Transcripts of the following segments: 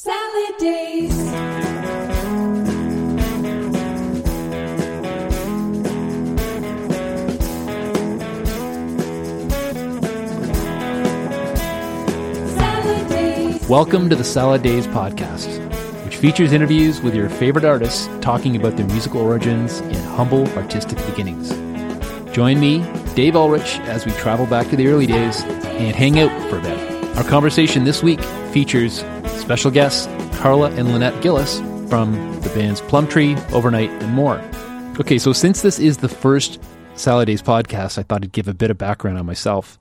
Salad days. Welcome to the Salad Days podcast, which features interviews with your favorite artists talking about their musical origins and humble artistic beginnings. Join me, Dave Ullrich, as we travel back to the early days and hang out for a bit. Our conversation this week features special guests Carla and Lynette Gillis from the bands Plumtree, Overnight, and more. Okay, so since this is the first Salad Days podcast, I thought I'd give a bit of background on myself.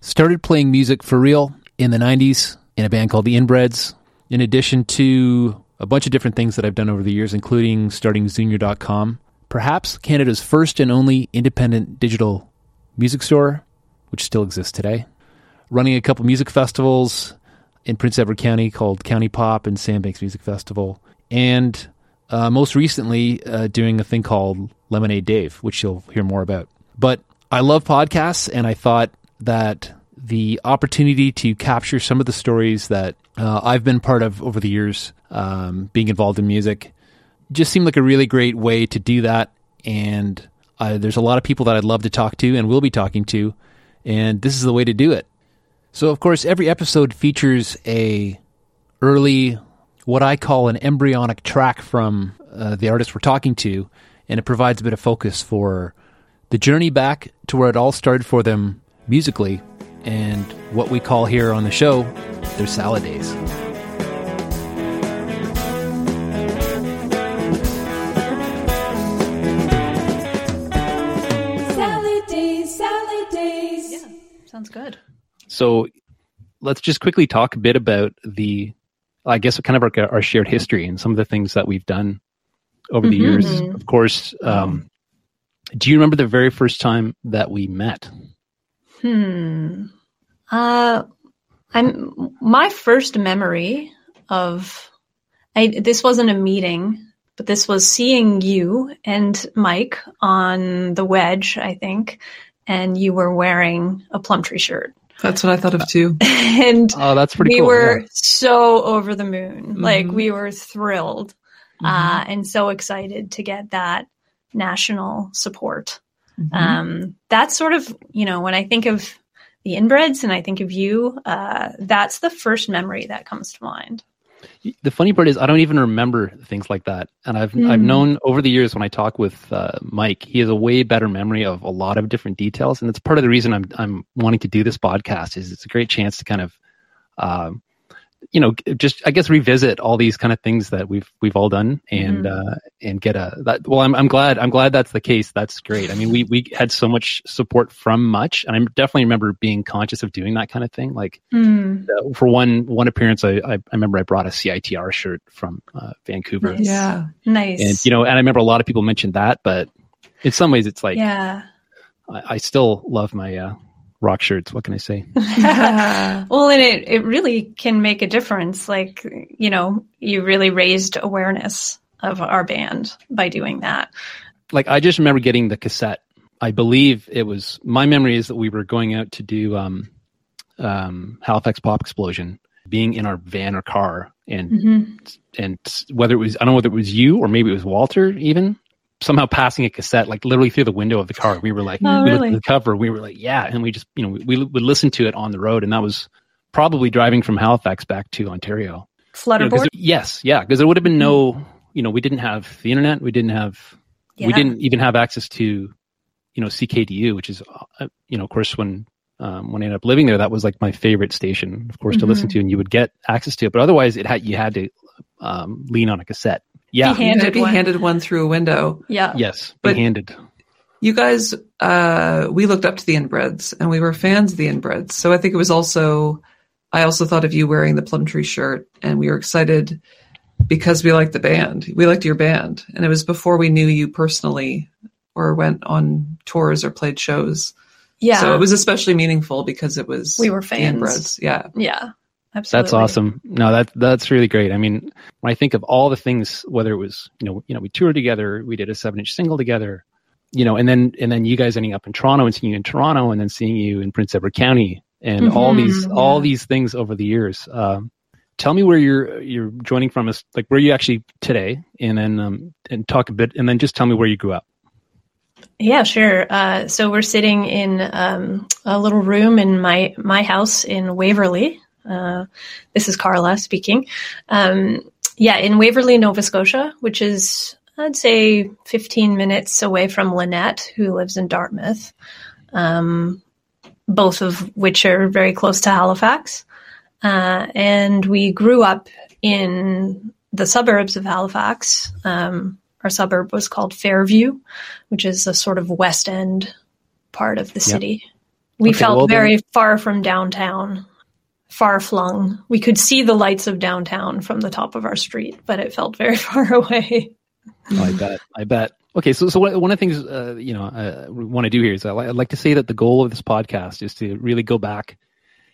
Started playing music for real in the 90s in a band called the Inbreds, in addition to a bunch of different things that I've done over the years, including starting Zunior.com, perhaps Canada's first and only independent digital music store, which still exists today, running a couple music festivals in Prince Edward County called County Pop and Sandbanks Music Festival, and uh, most recently uh, doing a thing called Lemonade Dave, which you'll hear more about. But I love podcasts, and I thought that the opportunity to capture some of the stories that uh, I've been part of over the years, um, being involved in music, just seemed like a really great way to do that. And uh, there's a lot of people that I'd love to talk to and will be talking to, and this is the way to do it. So, of course, every episode features a early, what I call an embryonic track from uh, the artist we're talking to, and it provides a bit of focus for the journey back to where it all started for them musically, and what we call here on the show their salad days. Salad days. Salad days. Sounds good. So, let's just quickly talk a bit about the, I guess, kind of our, our shared history and some of the things that we've done over the years. Of course, um, do you remember the very first time that we met? Hmm. Uh, I'm my first memory of I, this wasn't a meeting, but this was seeing you and Mike on the wedge, I think, and you were wearing a Plumtree shirt. That's what I thought of too. and Oh, that's pretty we cool. were yeah. so over the moon. Like Mhm. we were thrilled uh, and so excited to get that national support. Mhm. Um, that's sort of, you know, when I think of the inbreds and I think of you, uh, that's the first memory that comes to mind. The funny part is, I don't even remember things like that. And I've I've Hmm. known over the years when I talk with uh, Mike, he has a way better memory of a lot of different details, and it's part of the reason I'm I'm wanting to do this podcast. Is it's a great chance to kind of, um, you know, just I guess revisit all these kind of things that we've we've all done, and uh, and get a that. Well, I'm I'm glad I'm glad that's the case. That's great. I mean, we we had so much support from much, and I definitely remember being conscious of doing that kind of thing, like Mm, uh, for one one appearance, I, I I remember I brought a CITR shirt from uh, Vancouver, Nice. Yeah. nice. and you know, and I remember a lot of people mentioned that, but in some ways, it's like yeah. I, I still love my uh, rock shirts. What can I say? Well, and it, it really can make a difference. Like, you know, you really raised awareness of our band by doing that. Like I just remember getting the cassette. I believe it was my memory is that we were going out to do um, um, Halifax Pop Explosion, being in our van or car, and hmm and whether it was I don't know whether it was you or maybe it was Walter even somehow passing a cassette like literally through the window of the car. We were like, Oh, we looked really? the cover, we were like, yeah, and we just you know we, we would listen to it on the road, and that was probably driving from Halifax back to Ontario. You know, Flutterboard. yes, yeah, because there would have been no, you know, we didn't have the internet, we didn't have, we didn't even have access to, you know, CKDU, which is, uh, you know, of course, when um, when I ended up living there, that was like my favorite station, of course, to listen Mhm. to, and you would get access to it. But otherwise, it had you had to um, lean on a cassette. Yeah, Be handed I'd be one. handed one through a window. Yeah. yes, But- be handed. You guys, uh, we looked up to the inbreds and we were fans of the inbreds. So I think it was also, I also thought of you wearing the Plumtree shirt and we were excited because we liked the band. We liked your band. And it was before we knew you personally or went on tours or played shows. Yeah. So it was especially meaningful because it was We were the fans. inbreds. Yeah. yeah. Absolutely. That's awesome. No, that that's really great. I mean, when I think of all the things, whether it was you know you know we toured together, we did a seven inch single together, you know, and then and then you guys ending up in Toronto and seeing you in Toronto, and then seeing you in Prince Edward County, and all Mhm, these all these things over the years. Um, tell me where you're you're joining from. Is like where you actually today, and then um, and talk a bit, and then just tell me where you grew up. Yeah, sure. Uh, so we're sitting in um, a little room in my my house in Waverley. Uh, this is Carla speaking. Um, yeah, in Waverley, Nova Scotia, which is I'd say 15 minutes away from Lynette, who lives in Dartmouth. Um, both of which are very close to Halifax. Uh, and we grew up in the suburbs of Halifax. Um, our suburb was called Fairview, which is a sort of west end part of the city. We Okay, felt well, then- very far from downtown, far flung. We could see the lights of downtown from the top of our street, but it felt very far away. Oh, I bet. I bet. Okay, so so one of the things uh, you know I want to do here is I li- I'd like to say that the goal of this podcast is to really go back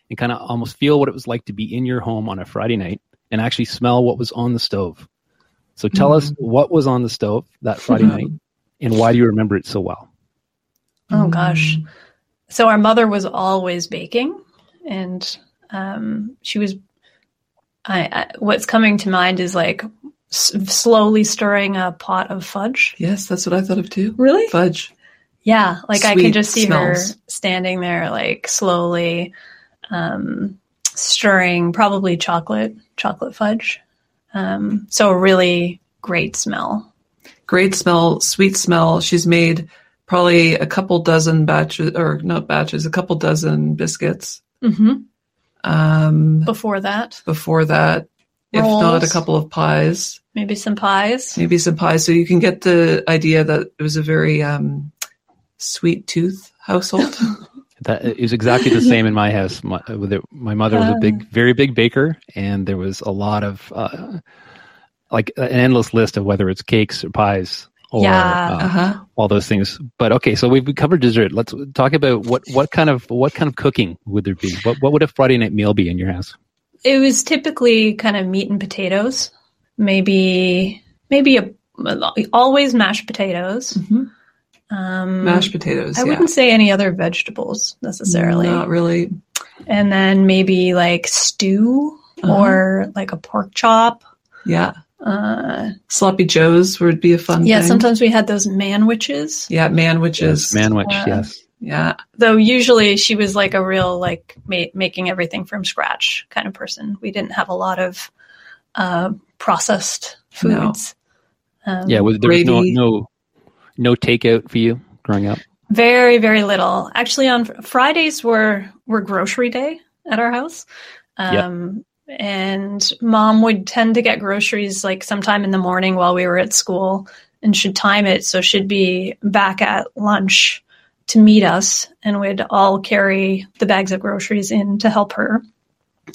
and kind of almost feel what it was like to be in your home on a Friday night and actually smell what was on the stove. So tell us what was on the stove that Friday night and why do you remember it so well? Oh gosh. So our mother was always baking, and um, she was. I, I what's coming to mind is like s- slowly stirring a pot of fudge. Yes, that's what I thought of too. Really? Fudge. Yeah, like I can just see smells. her standing there, like slowly um, stirring, probably chocolate, chocolate fudge. Um, so a really great smell. Great smell, sweet smell. She's made probably a couple dozen batches, or not batches, a couple dozen biscuits. hmm Um, Before that, before that, if not a couple of pies, maybe some pies. maybe some pies. So you can get the idea that it was a very um, sweet tooth household. That is exactly the same in my house. My, my mother was a big, very big baker, and there was a lot of uh, like an endless list of whether it's cakes or pies or Yeah. uh, uh-huh. all those things. But okay, so we've covered dessert. Let's talk about what what kind of what kind of cooking would there be? What what would a Friday night meal be in your house? It was typically kind of meat and potatoes, maybe maybe a always mashed potatoes. Mhm. Um, Mashed potatoes. I yeah. wouldn't say any other vegetables necessarily, Not really. and then maybe like stew Uh-huh. or like a pork chop. Yeah. Uh, Sloppy Joes would be a fun yeah, thing. sometimes we had those manwiches. Yeah, man manwiches. Manwich, uh, yes. Yeah. Though usually she was like a real like ma- making everything from scratch kind of person. We didn't have a lot of uh, processed No. foods. Um, Yeah, was, there was no no no takeout for you growing up. Very, very little. Actually, on fr- Fridays were were grocery day at our house, um, and mom would tend to get groceries like sometime in the morning while we were at school, and should time it so she'd be back at lunch to meet us, and we'd all carry the bags of groceries in to help her,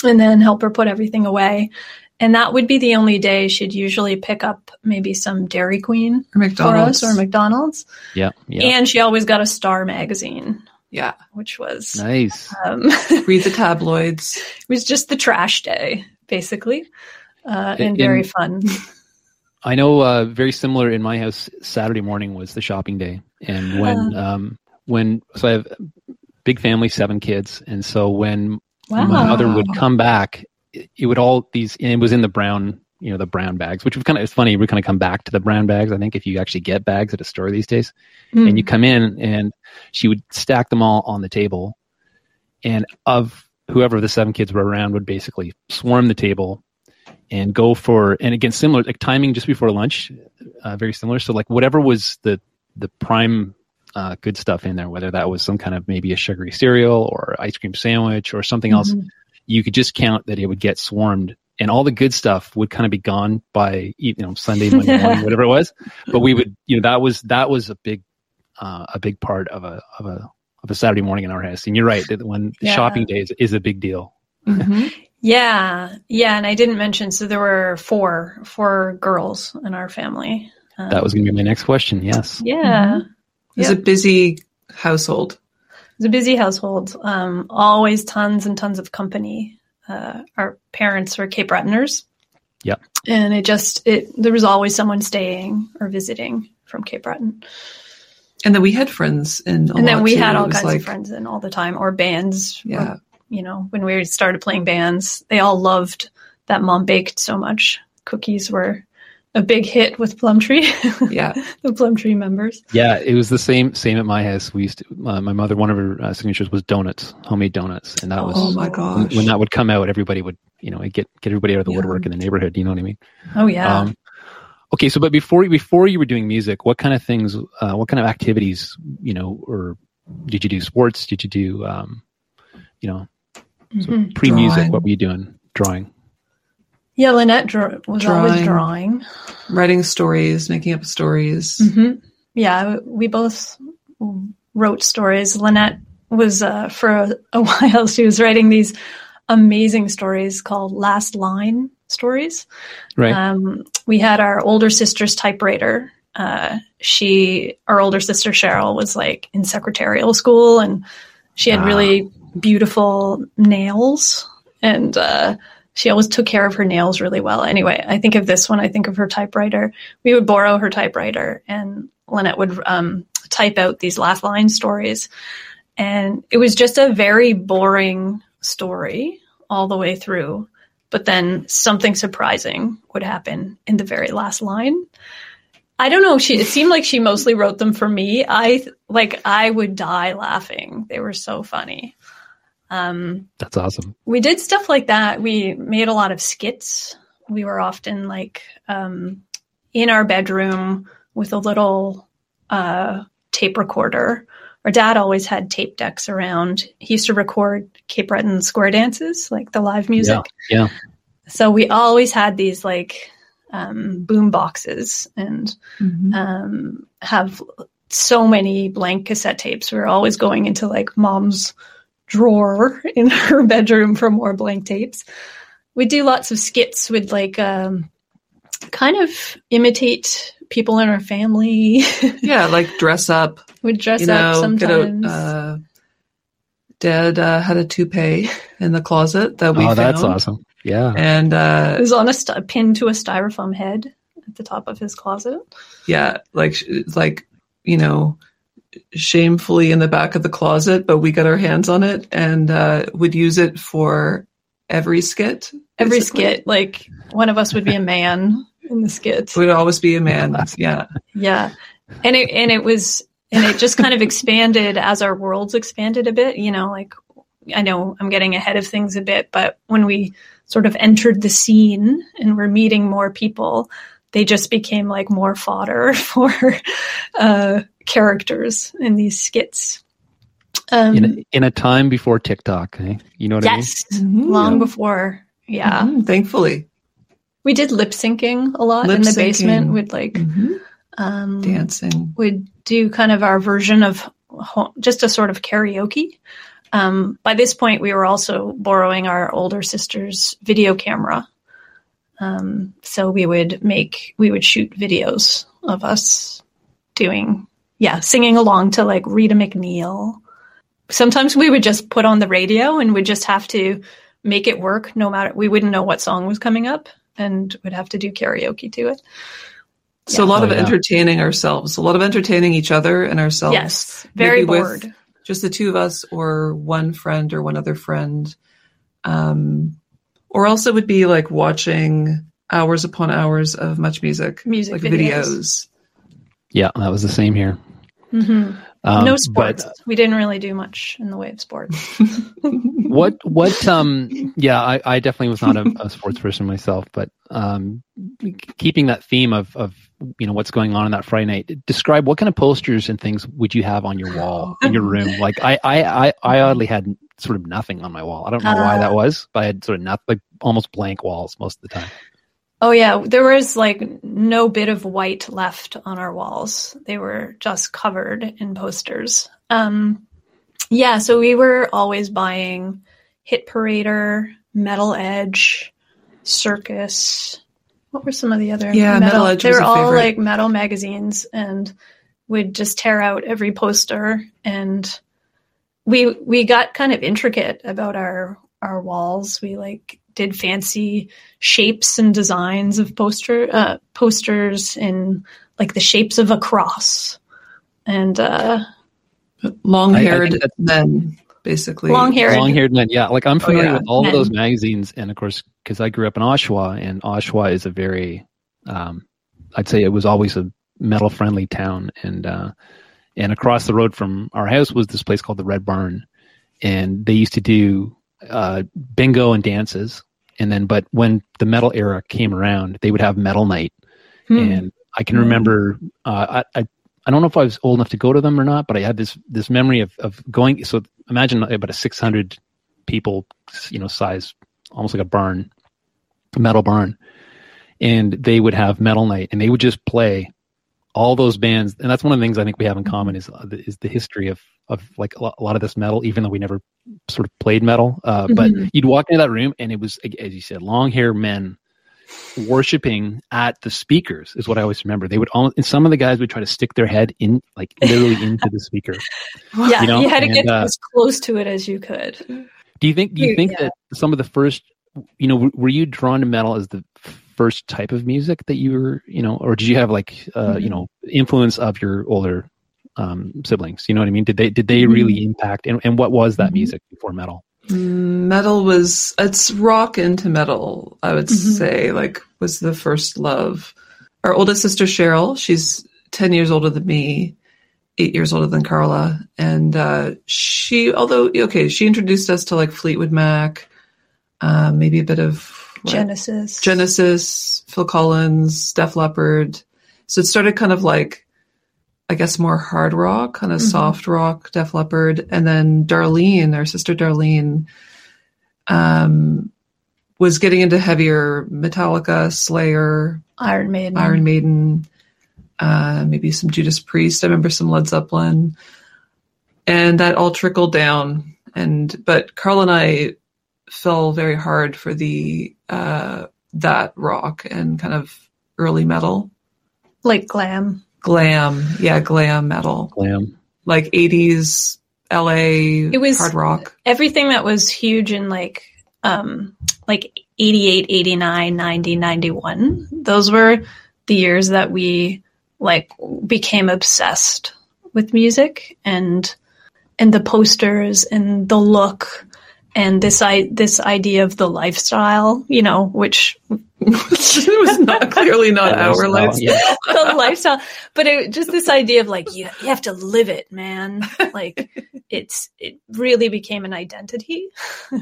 and then help her put everything away. And that would be the only day she'd usually pick up maybe some Dairy Queen Or for McDonald's. us or McDonald's. Yeah, yeah. And she always got a Star magazine, yeah. which was nice. um, Read the tabloids. it was just the trash day, basically, uh, and In- very fun. I know uh, very similar in my house. Saturday morning was the shopping day, and when um, when so I have a big family, seven kids, and so when Wow. my mother would come back, it, it would all these and it was in the brown, you know, the brown bags, which was kind of it's funny. We kind of come back to the brown bags. I think if you actually get bags at a store these days, Mm. and you come in and she would stack them all on the table, and of whoever the seven kids were around would basically swarm the table and go for and again similar like timing just before lunch uh, very similar so like whatever was the the prime uh, good stuff in there whether that was some kind of maybe a sugary cereal or ice cream sandwich or something else Mhm. you could just count that it would get swarmed and all the good stuff would kind of be gone by you know sunday monday morning whatever it was but we would you know that was that was a big uh, a big part of a of a of a saturday morning in our house and you're right that when Yeah. shopping days is, is a big deal Mhm. Yeah, yeah, and I didn't mention. So there were four four girls in our family. Um, that was going to be my next question yes yeah. It's Yeah. a busy household. It was a busy household. Um, always tons and tons of company. Uh, our parents were Cape Bretoners. Yeah. And it just it there was always someone staying or visiting from Cape Breton. And then we had friends in a and then we too. had all kinds like- of friends in all the time or bands. or, Yeah. you know, when we started playing bands, they all loved that mom baked so much. Cookies were a big hit with Plumtree, Yeah. the Plumtree members. Yeah, it was the same same at my house. We used to. Uh, my mother, one of her uh, signatures was donuts, homemade donuts, and that was Oh my when, gosh. when that would come out. Everybody would, you know, get get everybody out of the Yeah. woodwork in the neighborhood. You know what I mean? Oh yeah. Um, okay, so but before before you were doing music, what kind of things, uh, what kind of activities, you know, or did you do sports? Did you do, um, you know, Mhm. pre music? What were you doing? Drawing. Yeah, Lynette draw- was always Drawing. drawing. Writing stories, making up stories. hmm Yeah, we both wrote stories. Lynette was uh, for a, a while. She was writing these amazing stories called Last Line stories. Right. Um, we had our older sister's typewriter. Uh, she, our older sister Cheryl, was like in secretarial school, and she had Ah. really beautiful nails, and uh, she always took care of her nails really well. Anyway, I think of this one. I think of her typewriter. We would borrow her typewriter, and Lynette would um, type out these last line stories, and it was just a very boring story all the way through but then something surprising would happen in the very last line. I don't know. She it seemed like she mostly wrote them for me. I like I would die laughing. They were so funny. Um, That's awesome. we did stuff like that. We made a lot of skits. We were often like um, in our bedroom with a little uh, tape recorder. Our dad always had tape decks around. He used to record Cape Breton square dances, like the live music. Yeah. So we always had these like um, boom boxes and Mhm. um, have so many blank cassette tapes. We were always going into like mom's drawer in her bedroom for more blank tapes. We do lots of skits with like um, kind of imitate people in our family. Yeah, like dress up. We dress you up know, sometimes. get out. Uh, Dad uh, had a toupee in the closet that we oh, found, that's awesome. Yeah. and it uh, was on a st- pinned to a styrofoam head at the top of his closet. yeah, like like you know, shamefully in the back of the closet, but we got our hands on it and uh, would use it for every skit. Every skit, like one of us would be a man in the skit. would always be a man. Yeah, Yeah. And it and it was and it just kind of expanded as our worlds expanded a bit, you know, like I know I'm getting ahead of things a bit, but when we sort of entered the scene and we're meeting more people, they just became like more fodder for uh, characters in these skits. Um, in a, in a time before TikTok, eh? you know what yes, I mean? Yes, long before. Yeah, Mhm, thankfully, we did lip syncing a lot in the basement syncing. with like Mhm. um, dancing. would do kind of our version of ho- just a sort of karaoke. Um, by this point, we were also borrowing our older sister's video camera. Um, so we would make, we would shoot videos of us doing, yeah, singing along to like Rita MacNeil. Sometimes we would just put on the radio and would just have to make it work no matter, we wouldn't know what song was coming up and would have to do karaoke to it. So a lot Oh, of yeah. entertaining ourselves, a lot of entertaining each other and ourselves. Yes, very Maybe with bored. Just the two of us, or one friend, or one other friend. Um, or else it would be like watching hours upon hours of MuchMusic, Music like videos. videos. Yeah, that was the same here. Hmm Um, no but sports. we didn't really do much in the way of sports. what what um yeah I, I definitely was not a, a sports person myself but um keeping that theme of of you know what's going on in that friday night describe what kind of posters and things would you have on your wall in your room like i i i, I oddly had sort of nothing on my wall i don't know why Uh. that was but i had sort of nothing like almost blank walls most of the time Oh yeah, there was like no bit of white left on our walls. They were just covered in posters. Um, yeah, so we were always buying Hit Parader, Metal Edge, Circus. What were some of the other? Yeah, Metal Edge They were all favorite. like metal magazines, and we'd just tear out every poster. And we we got kind of intricate about our our walls. We like did fancy shapes and designs of poster uh, posters in like the shapes of a cross and uh, Long I- I haired men. basically. Long hair. Long haired men. Yeah. Like I'm familiar yeah. with all of those magazines. And of course, because I grew up in Oshawa and Oshawa is a very, um, I'd say it was always a metal friendly town. And, uh, and across the road from our house was this place called the Red Barn. And they used to do, uh, bingo and dances. And then, but when the metal era came around, they would have metal night. Hmm. And I can remember, uh, I, I, I don't know if I was old enough to go to them or not, but I had this this memory of of going. So imagine about a six hundred people, you know, size, almost like a barn, a metal barn, and they would have metal night, and they would just play all those bands, and that's one of the things I think we have in common is is the history of of like a lot, of this metal, even though we never sort of played metal. Uh, But Mhm. you'd walk into that room, and it was as you said, long hair men worshiping at the speakers is what I always remember. They would all, and some of the guys would try to stick their head in, like literally into the speaker. yeah, you you, had to and, get uh, as close to it as you could. Do you think? Do you Yeah. think that some of the first, you know, were you drawn to metal as the first type of music that you were, you know, or did you have like, uh, you Mhm. know, influence of your older um, siblings? You know what I mean? Did they did they Mhm. really impact? And, and what was that Mhm. music before metal? Mm, Metal was it's rock into metal. I would Mhm. say like was the first love. Our oldest sister Cheryl, she's ten years older than me, eight years older than Carla, and uh, she although okay, she introduced us to like Fleetwood Mac, uh, maybe a bit of what? Genesis. Genesis, Phil Collins, Def Leppard. So it started kind of like, I guess, more hard rock, kind of Mhm. soft rock, Def Leppard. And then Darlene, our sister Darlene, um, was getting into heavier Metallica, Slayer, Iron Maiden. Iron Maiden, uh, maybe some Judas Priest. I remember some Led Zeppelin, and that all trickled down. And but Carl and I fell very hard for the uh, that rock and kind of early metal, like glam. Glam, yeah, glam metal, Glam. like eighties LA It was- hard rock. Everything that was huge in like um like 88, 89, 90, 91. Those were the years that we like became obsessed with music and and the posters and the look and this i this idea of the lifestyle, you know, which it was not clearly not That our oh, life. yeah. the lifestyle but it, just this idea of like you, you have to live it man like it's it really became an identity well,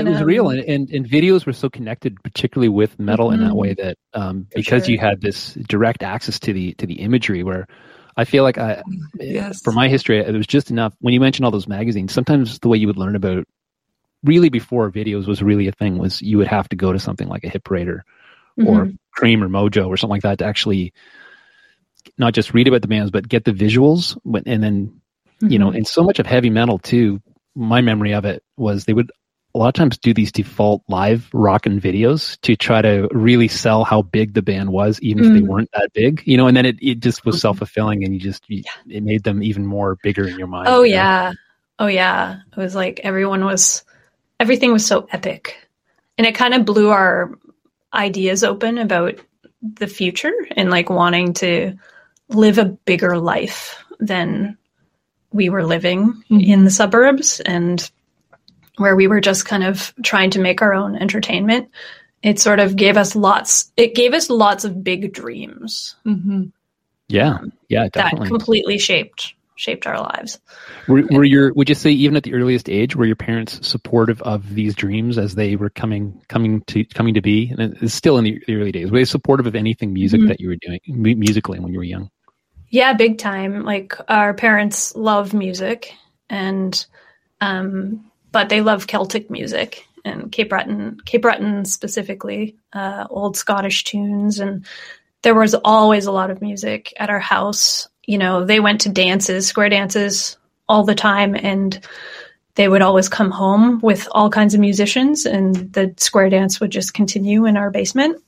it And, was um, real, and, and and videos were so connected, particularly with metal, in that Mhm. way that um, because sure. you had this direct access to the to the imagery, where I feel like I, Yes. for my history, it was just enough. When you mentioned all those magazines, sometimes the way you would learn about really before videos was really a thing was you would have to go to something like a hip Parade or, or mhm. Creem or Mojo or something like that to actually not just read about the bands but get the visuals and then you know Mhm. and so much of heavy metal too my memory of it was they would a lot of times do these default live rockin' videos to try to really sell how big the band was even if they Mm. weren't that big you know and then it, it just was Mhm. self-fulfilling and you just you, it made them even more bigger in your mind oh you know? yeah oh yeah it was like everyone was everything was so epic. And it kind of blew our ideas open about the future and like wanting to live a bigger life than we were living Mhm. in the suburbs and where we were just kind of trying to make our own entertainment. It sort of gave us lots it gave us lots of big dreams. Hmm yeah. Yeah that completely shaped shaped our lives Were, were your would you say even at the earliest age were your parents supportive of these dreams as they were coming coming to coming to be and it's still in the, early days were they supportive of anything music Mhm. that you were doing mu- musically when you were young Yeah, big time. Like our parents love music and um but they love Celtic music and Cape Breton Cape Breton specifically, uh old Scottish tunes and there was always a lot of music at our house. You know, they went to dances, square dances all the time and they would always come home with all kinds of musicians and the square dance would just continue in our basement.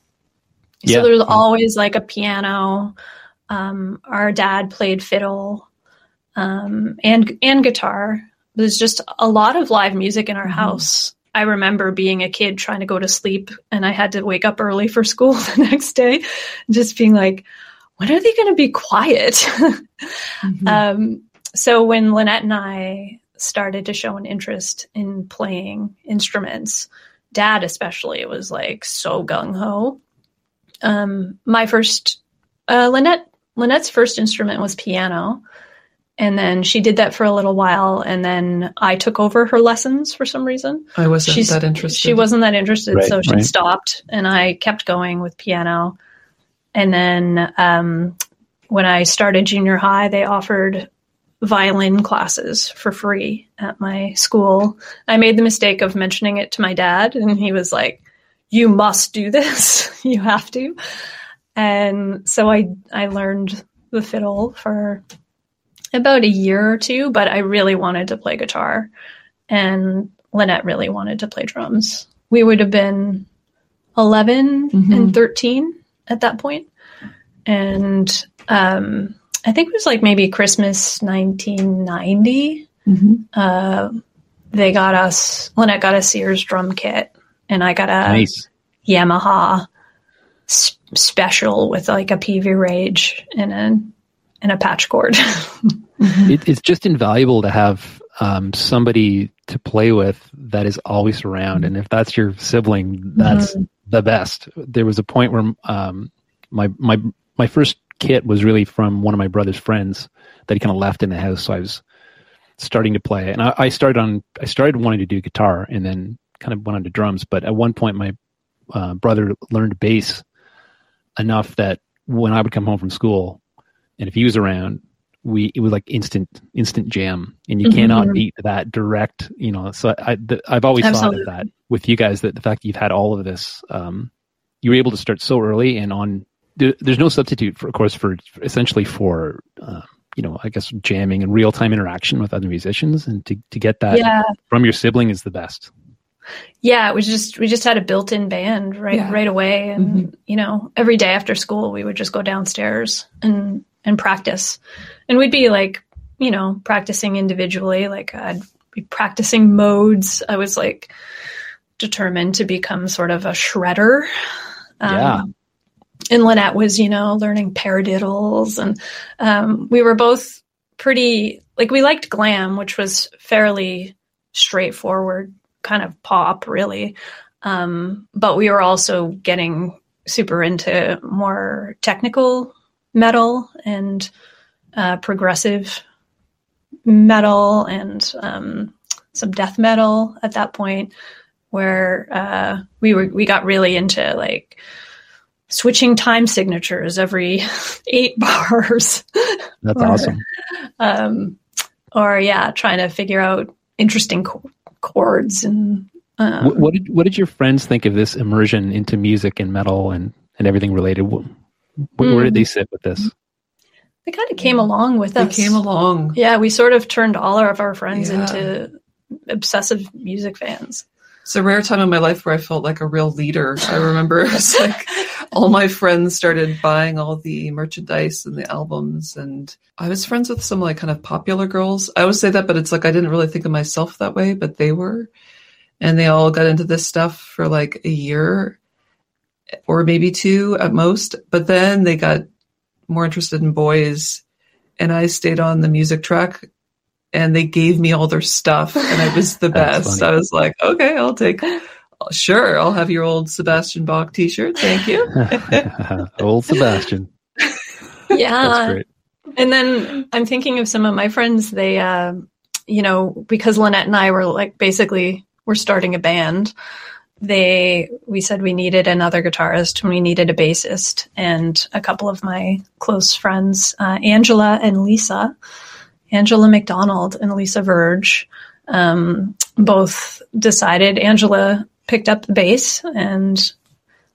Yeah. So there was always like a piano. Um, our dad played fiddle um, and and guitar. There's just a lot of live music in our Mhm. house. I remember being a kid trying to go to sleep, and I had to wake up early for school the next day, just being like, "When are they going to be quiet?" Mhm. um, so when Lynette and I started to show an interest in playing instruments. Dad, especially, was like so gung ho. Um, my first, uh, Lynette, Lynette's first instrument was piano. And then she did that for a little while. And then I took over her lessons for some reason. I wasn't She's- that interested. She wasn't that interested, Right, so she right. stopped, and I kept going with piano. And then um, when I started junior high, they offered violin classes for free at my school. I made the mistake of mentioning it to my dad, and he was like, "You must do this. you have to." And so I I learned the fiddle for about a year or two, but I really wanted to play guitar, and Lynette really wanted to play drums. We would have been 11 Mhm. and 13 at that point. And um, I think it was like maybe Christmas 1990. Mhm. Uh, they got us, Lynette got a Sears drum kit, and I got a nice. Yamaha s- special with like a Peavey Rage and a, and a patch cord. It, it's just invaluable to have um, somebody to play with that is always around, and if that's your sibling, that's the best. There was a point where um, my my my first kit was really from one of my brother's friends that he kind of left in the house, so I was starting to play, and I, I started on I started wanting to do guitar, and then kind of went on to drums. But at one point, my uh, brother learned bass enough that when I would come home from school, and if he was around, we it was like instant instant jam, and you Mhm. cannot beat that direct. You know, so I the, I've always Absolutely. thought of that with you guys that the fact that you've had all of this, um, you were able to start so early and on. There, there's no substitute for, of course, for essentially for. Uh, you know, I guess jamming and real time interaction with other musicians, and to, to get that yeah. from your sibling is the best. Yeah, it was just we just had a built-in band right Yeah. right away, and you know every day after school we would just go downstairs and and practice, and we'd be like you know practicing individually. Like I'd be practicing modes. I was like determined to become sort of a shredder. Um, Yeah. And Lynette was, you know, learning paradiddles, and um, we were both pretty like we liked glam, which was fairly straightforward kind of pop, really. Um, but we were also getting super into more technical metal and uh, progressive metal and um, some death metal at that point, where uh, we were we got really into like switching time signatures every eight bars. That's Or- awesome. um, or yeah, trying to figure out interesting co- chords and um, what, what did what did your friends think of this immersion into music and metal and and everything related? Wh- Where, where did they sit with this? They kind of came along with They us. came along. Yeah, we sort of turned all of our friends Yeah. into obsessive music fans. It's a rare time in my life where I felt like a real leader. I remember it was like all my friends started buying all the merchandise and the albums and I was friends with some like kind of popular girls. I always say that, but it's like I didn't really think of myself that way, but they were. And they all got into this stuff for like a year or maybe two at most. But then they got more interested in boys and I stayed on the music track and they gave me all their stuff and I was the best. funny. I was like, okay, I'll take, sure, I'll have your old Sebastian Bach t-shirt. Thank you. Old Sebastian. That's Yeah, great. and then I'm thinking of some of my friends. They, uh, you know, because Lynette and I were like basically we're starting a band. They, we said we needed another guitarist and we needed a bassist, and a couple of my close friends, uh, Angela and Lisa, Angela McDonald and Lisa Verge, um, both decided. Angela picked up the bass and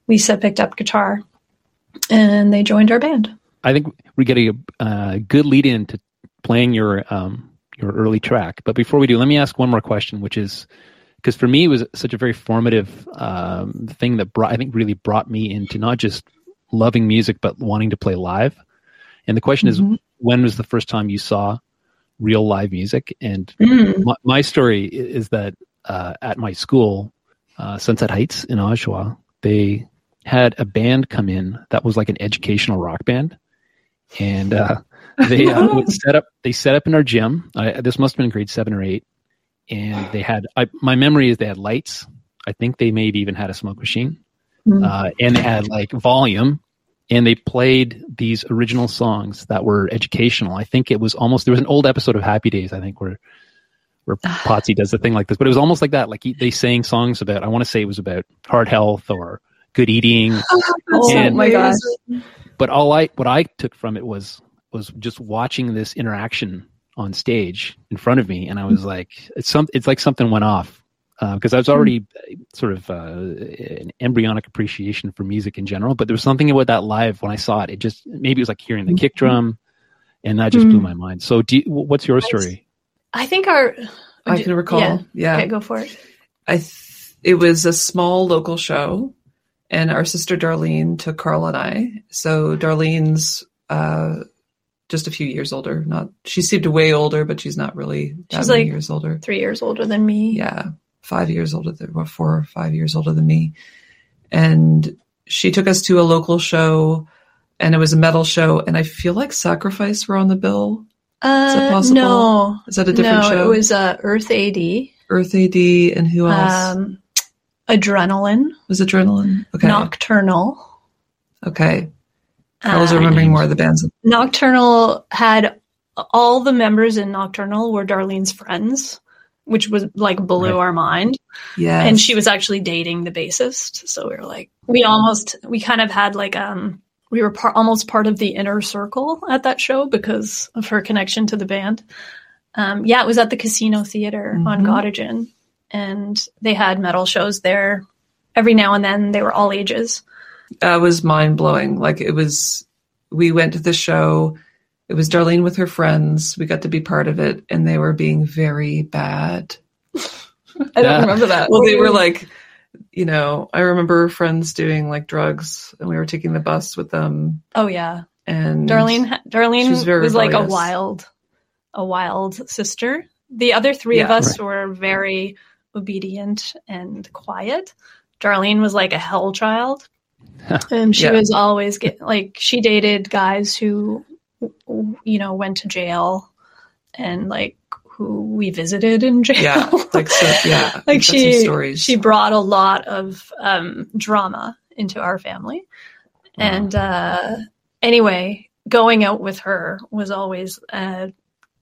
Lisa picked up guitar, and they joined our band. I think we're getting a uh, good lead in to playing your um, your early track. But before we do, let me ask one more question, which is because for me it was such a very formative um, thing that brought I think really brought me into not just loving music but wanting to play live. And the question is, Mhm. when was the first time you saw real live music? And Mm. my, my story is that uh, at my school, uh, Sunset Heights in Oshawa, they had a band come in that was like an educational rock band, and uh, they uh, would set up. They set up in our gym. I, this must have been grade seven or eight, and they had. I, my memory is they had lights. I think they maybe even had a smoke machine, Mm. uh, and they had like volume, and they played these original songs that were educational. I think it was almost there was an old episode of Happy Days. I think where where Potsy does the thing like this, but it was almost like that. Like he, they sang songs about. I want to say it was about heart health or good eating. Oh And- my gosh. but all I what I took from it was was just watching this interaction on stage in front of me, and I was like, it's some it's like something went off because I was already uh, sort of uh, an embryonic appreciation for music in general, but there was something about that live when I saw it. It just maybe it was like hearing the kick drum, and that just blew my mind. So, do you, what's your story? I think our. I can recall. Yeah. Yeah, Okay, go for it. I th- it was a small local show, and our sister Darlene took Carl and I. So Darlene's uh, just a few years older. Not she seemed way older, but she's not really that She's many like- years older. Three years older than me. Yeah, five years older than or four or five years older than me, and she took us to a local show, and it was a metal show, and I feel like Sacrifice were on the bill. Uh, that possible? No. Is that a different no, show? it was uh, Earth AD, Earth AD, and who else um, Adrenaline, was Adrenaline? Okay, Nocturnal. okay. I was Uh, remembering more of the bands. Nocturnal had all the members in Nocturnal were Darlene's friends, which was like blew Right. our mind. Yeah, And she was actually dating the bassist, so we were like, we almost, we kind of had like, um, we were par- almost part of the inner circle at that show because of her connection to the band. Um, yeah, it was at the Casino Theater on Mhm. Gottingen, and they had metal shows there. Every now and then, they were all ages. Uh, was mind blowing. Like it was, we went to the show. It was Darlene with her friends. We got to be part of it, and they were being very bad. I don't remember that. Well, they were like, you know, I remember friends doing like drugs, and we were taking the bus with them. oh yeah, And Darlene, Darlene she was, was like a wild, a wild sister. The other three of Yeah. us were very obedient and quiet. Darlene was like a hell child, and she Yeah. was always get like she dated guys who, you know, went to jail, and like who we visited in jail. yeah, like so, yeah, like she stories. she brought a lot of um, drama into our family Wow. and uh, anyway going out with her was always a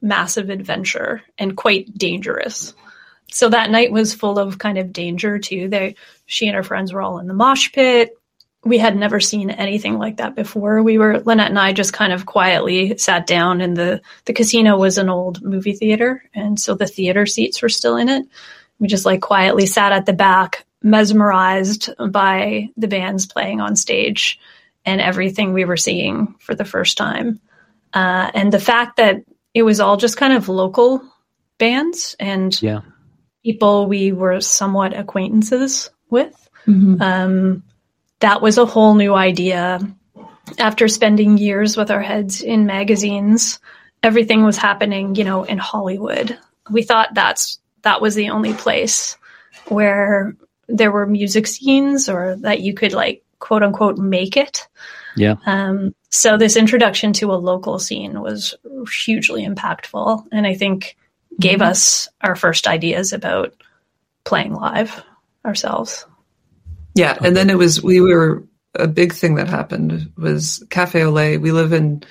massive adventure and quite dangerous so that night was full of kind of danger too they she and her friends were all in the mosh pit we had never seen anything like that before we were lynette and i just kind of quietly sat down and the the casino was an old movie theater and so the theater seats were still in it we just like quietly sat at the back mesmerized by the bands playing on stage and everything we were seeing for the first time uh, and the fact that it was all just kind of local bands and Yeah. people we were somewhat acquaintances with Mhm. um, that was a whole new idea. After spending years with our heads in magazines, everything was happening, you know, in Hollywood. We thought that's that was the only place where there were music scenes or that you could like quote unquote make it. Yeah. Um, so this introduction to a local scene was hugely impactful, and I think gave us our first ideas about playing live ourselves. Yeah, and then it was we were a big thing that happened was Cafe Olay. We live in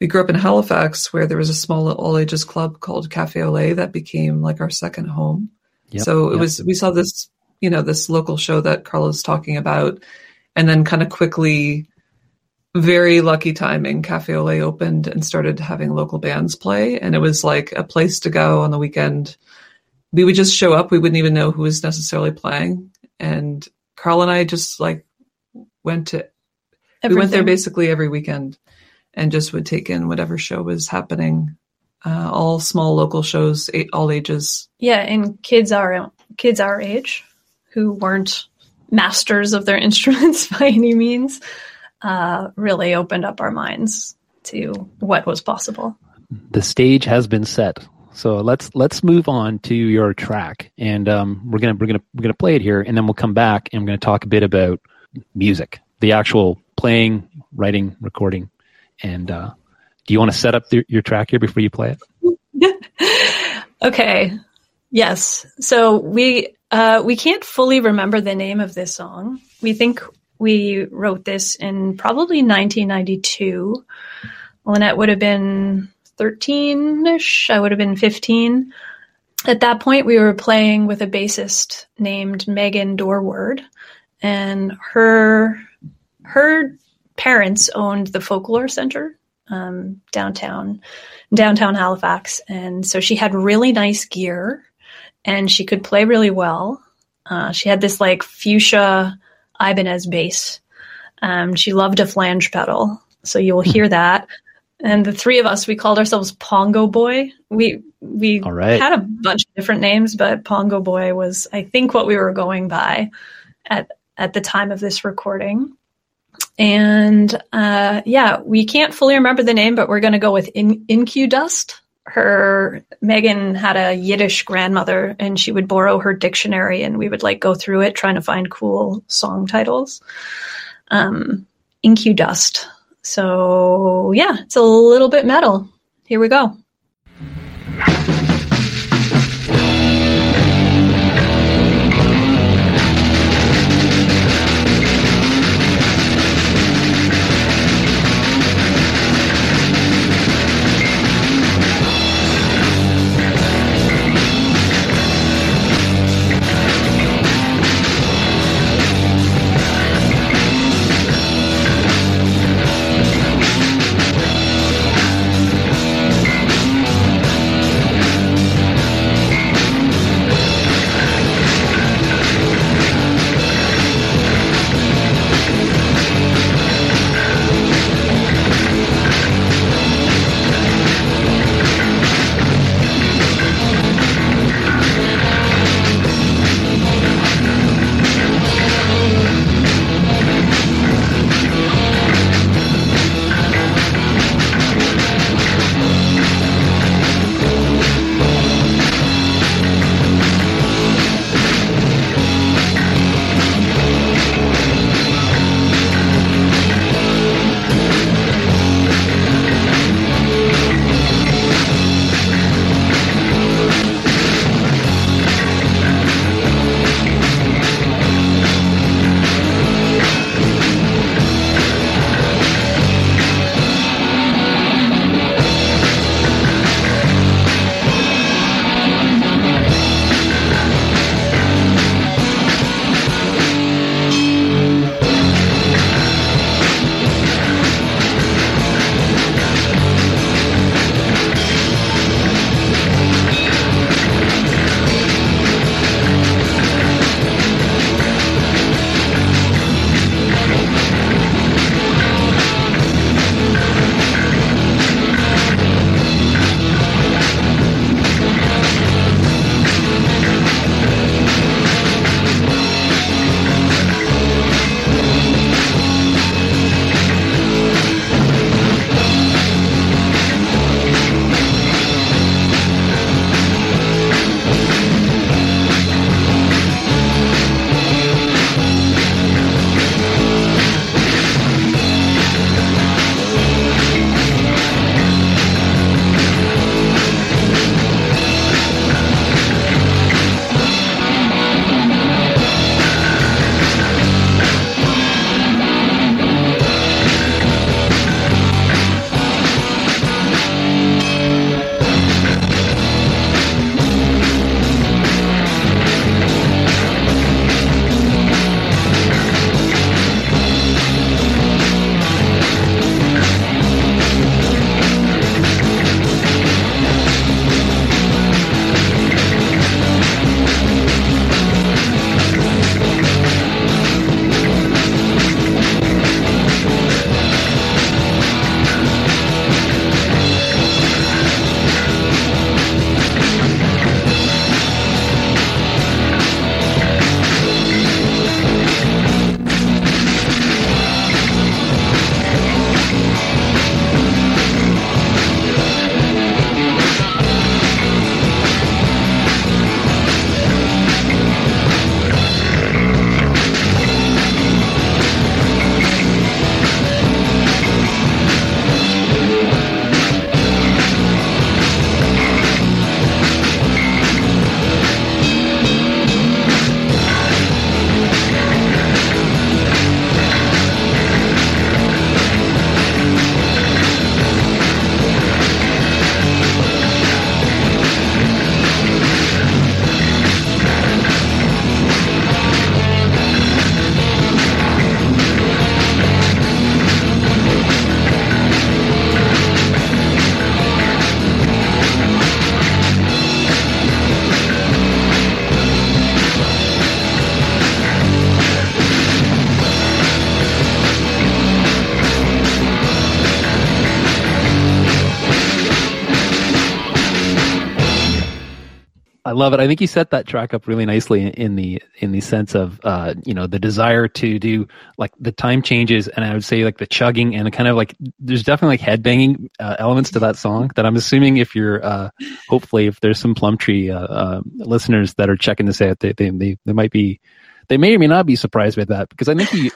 we grew up in Halifax where there was a small all ages club called Cafe Olay that became like our second home. Yep, so it yep. was we saw this you know this local show that Carla's talking about, and then kind of quickly, very lucky timing, Cafe Olay opened and started having local bands play, and it was like a place to go on the weekend. We would just show up. We wouldn't even know who was necessarily playing, and Carl and I just like went to we went there basically every weekend and just would take in whatever show was happening. Uh, all small local shows, a- all ages. Yeah, and kids our kids our age who weren't masters of their instruments by any means uh, really opened up our minds to what was possible. the stage has been set. So let's let's move on to your track, and um, we're gonna we're gonna we're gonna play it here, and then we'll come back and we're gonna talk a bit about music, the actual playing, writing, recording, and uh, do you want to set up your track here before you play it? Okay, Yes. So we uh, we can't fully remember the name of this song. We think we wrote this in probably 1992. Lynette would have been 13ish. I would have been 15. At that point, we were playing with a bassist named Megan Dorward, and her her parents owned the Folklore Center um, downtown downtown Halifax, and so she had really nice gear, and she could play really well. Uh, she had this like fuchsia Ibanez bass. Um, she loved a flange pedal, so you will hear that. And the three of us, we called ourselves Pongo Boy. We we right. had a bunch of different names, but Pongo Boy was, I think, what we were going by at at the time of this recording. And uh, yeah, we can't fully remember the name, but we're going to go with In- Incudust. Her Megan had a Yiddish grandmother, and she would borrow her dictionary, and we would like go through it trying to find cool song titles. Um, Incudust. So yeah, it's a little bit metal. Here we go. Love it. I think you set that track up really nicely in the in the sense of uh, you know the desire to do like the time changes, and I would say like the chugging and kind of like there's definitely like headbanging uh, elements to that song. That I'm assuming if you're uh, hopefully if there's some Plumtree uh, uh, listeners that are checking this out, they, they they they might be they may or may not be surprised by that because I think you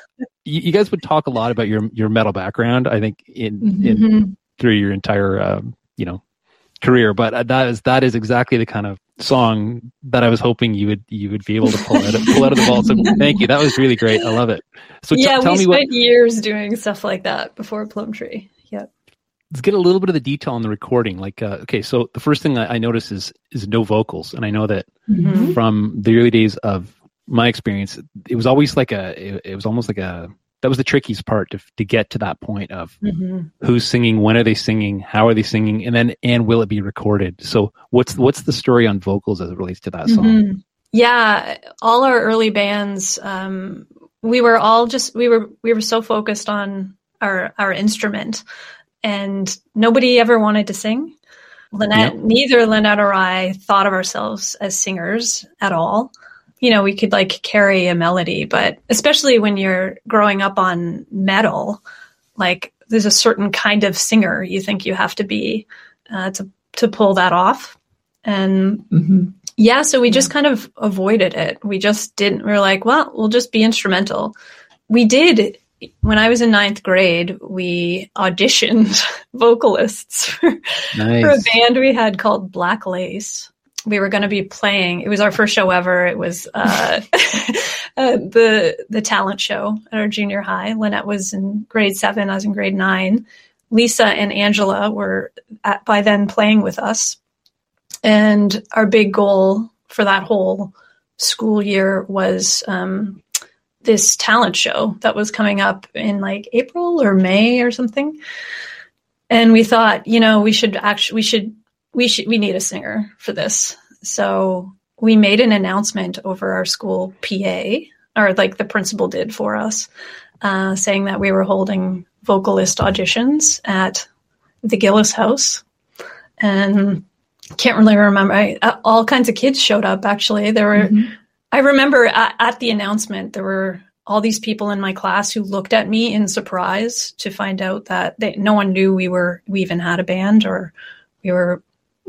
you guys would talk a lot about your your metal background. I think in in Mhm. through your entire um, you know career but uh, that is that is exactly the kind of song that i was hoping you would you would be able to pull out of, pull out of the vault so thank you that was really great i love it so t- yeah, tell we me spent what years doing stuff like that before Plumtree. Yep. let's get a little bit of the detail on the recording like uh, okay so the first thing I, I noticed is is no vocals and i know that Mhm. from the early days of my experience it was always like a it, it was almost like a that was the trickiest part to, to get to that point of Mhm. who's singing when are they singing how are they singing and then and will it be recorded so what's what's the story on vocals as it relates to that song Mhm. Yeah, all our early bands, um, we were all just we were we were so focused on our our instrument, and nobody ever wanted to sing. Lynette, Yep. neither Lynette or I thought of ourselves as singers at all. You know, we could like carry a melody, but especially when you're growing up on metal, like there's a certain kind of singer you think you have to be uh, to to pull that off. And hmm yeah, so we just kind of avoided it. We just didn't. We were like, well, we'll just be instrumental. We did. When I was in ninth grade, we auditioned vocalists for, for a band we had called Black Lace. We were going to be playing. It was our first show ever. It was uh, uh, the the talent show at our junior high. Lynette was in grade seven. I was in grade nine. Lisa and Angela were at, by then playing with us, and our big goal for that whole school year was um, this talent show that was coming up in like April or May or something. And we thought, you know, we should actually, we should, we should, we need a singer for this. So we made an announcement over our school PA, or like the principal did for us, uh, saying that we were holding vocalist auditions at the Gillis House. And can't really remember. I, uh, all kinds of kids showed up. Actually, there were. I remember at, at the announcement there were all these people in my class who looked at me in surprise to find out that they, no one knew we were we even had a band or we were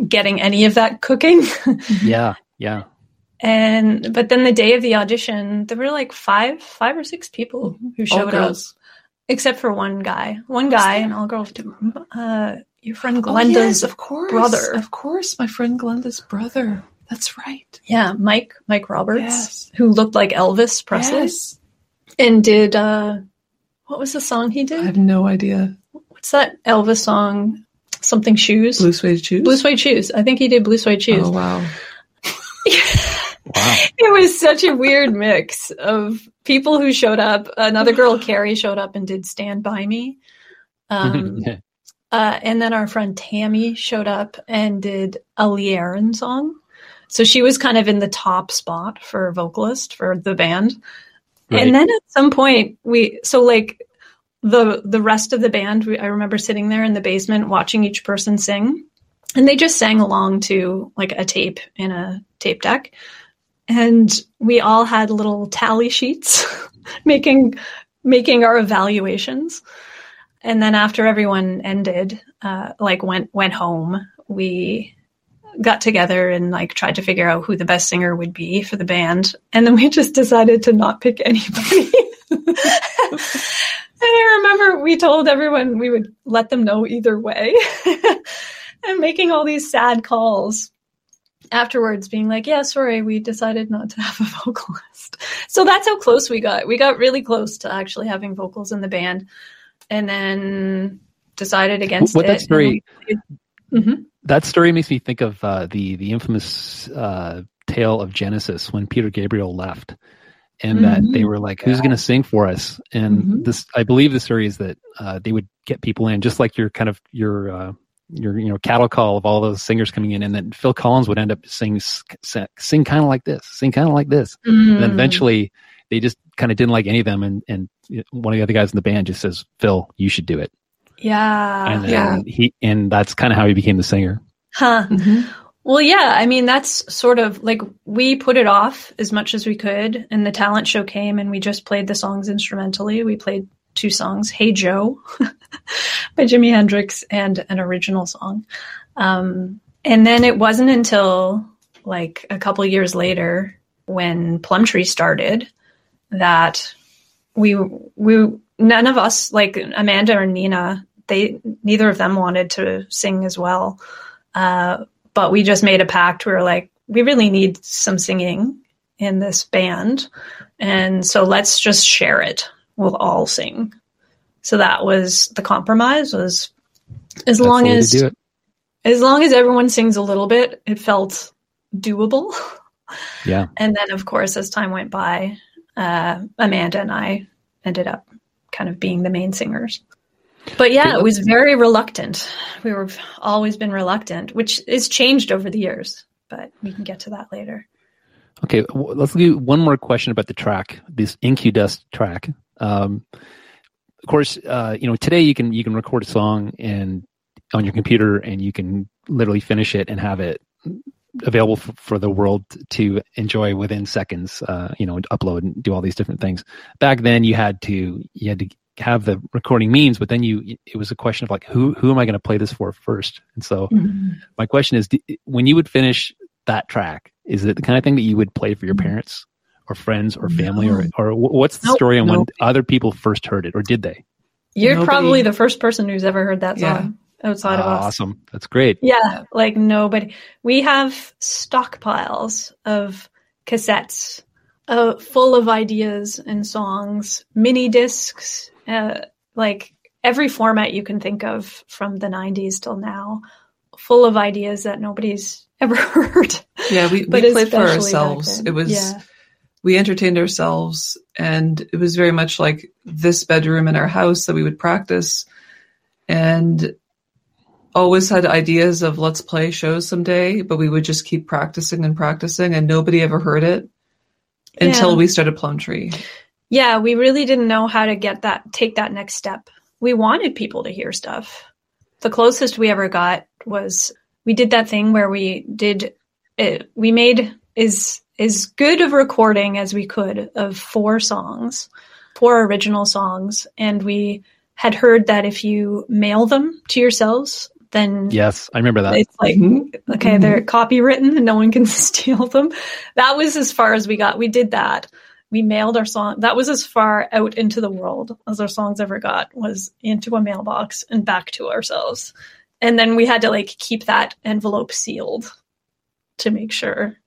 getting any of that cooking. yeah yeah and but then the day of the audition, there were like five five or six people who showed up except for one guy. One guy and all girls. Uh, your friend Oh, Glenda's yes, of course, brother. Of course, my friend Glenda's brother. That's right. Yeah, Mike Mike Roberts, Yes. who looked like Elvis Presley, Yes. and did uh, what was the song he did? I have no idea. What's that Elvis song? Something shoes. Blue suede shoes. Blue suede shoes. I think he did blue suede shoes. Oh wow. wow It was such a weird mix of people who showed up. Another girl, Carrie, showed up and did "Stand by Me," um, Yeah. uh, and then our friend Tammy showed up and did a Lee Aaron song. So she was kind of in the top spot for vocalist for the band. Right. And then at some point we so like the the rest of the band I remember sitting there in the basement watching each person sing. And they just sang along to like a tape in a tape deck. And we all had little tally sheets making making our evaluations. And then after everyone ended uh, like went went home we got together and like tried to figure out who the best singer would be for the band. And then we just decided to not pick anybody i remember we told everyone we would let them know either way. And making all these sad calls afterwards being like yeah sorry we decided not to have a vocalist. So that's how close we got. We got really close to actually having vocals in the band and then decided against What it. that story- Mhm. that story makes me think of uh, the the infamous uh, tale of Genesis when Peter Gabriel left, and that they were like, "Who's going to sing for us?" And Mhm. this, I believe, the story is that uh, they would get people in, just like your kind of your uh, your you know cattle call of all those singers coming in, and then Phil Collins would end up sing sing, sing kind of like this, sing kind of like this, and then Mm. eventually they just kind of didn't like any of them, and and one of the other guys in the band just says, "Phil, you should do it," yeah and then Yeah. he and that's kind of how he became the singer. Huh. Well, yeah, I mean, that's sort of like we put it off as much as we could, and the talent show came, and we just played the songs instrumentally. We played two songs, Hey Joe by Jimi Hendrix, and an original song. Um, and then it wasn't until like a couple years later when Plumtree started that we, we, none of us, like Amanda or Nina, they, neither of them wanted to sing as well. Uh, but we just made a pact. We were like, we really need some singing in this band. And so let's just share it. We'll all sing. So that was the compromise was as That's long the way to as as long as everyone sings a little bit, it felt doable. Yeah. And then, of course, as time went by, uh, Amanda and I ended up kind of being the main singers. But yeah, it was very reluctant. We were always been reluctant, which is changed over the years. But we can get to that later. Okay, let's do one more question about the track, this Incudust track. Um, of course, uh, you know today you can you can record a song and on your computer and you can literally finish it and have it available for, for the world to enjoy within seconds. Uh, you know, upload and do all these different things. Back then, you had to you had to have the recording means, but then you it was a question of like who who am I going to play this for first? And so my question is, d- when you would finish that track, is it the kind of thing that you would play for your parents or friends or family, or or what's the Nope. story on when other people first heard it, or did they? You're Nobody- probably the first person who's ever heard that Yeah. song outside of Ah, us. awesome, that's great. Yeah, like nobody. We have stockpiles of cassettes uh, full of ideas and songs, mini discs, uh, like every format you can think of from the 90s till now, full of ideas that nobody's ever heard. Yeah, we, we played for ourselves. It was Yeah. we entertained ourselves and it was very much like this bedroom in our house that we would practice and always had ideas of let's play shows someday, but we would just keep practicing and practicing and nobody ever heard it until we started Plumtree. Yeah, we really didn't know how to get that, take that next step. We wanted people to hear stuff. The closest we ever got was we did that thing where we did, it, we made is as good of recording as we could of four songs, four original songs, and we had heard that if you mail them to yourselves, then Yes, I remember that. it's like Mhm. okay, they're copywritten and no one can steal them. That was as far as we got. We did that. We mailed our song. That was as far out into the world as our songs ever got was into a mailbox and back to ourselves. And then we had to like keep that envelope sealed to make sure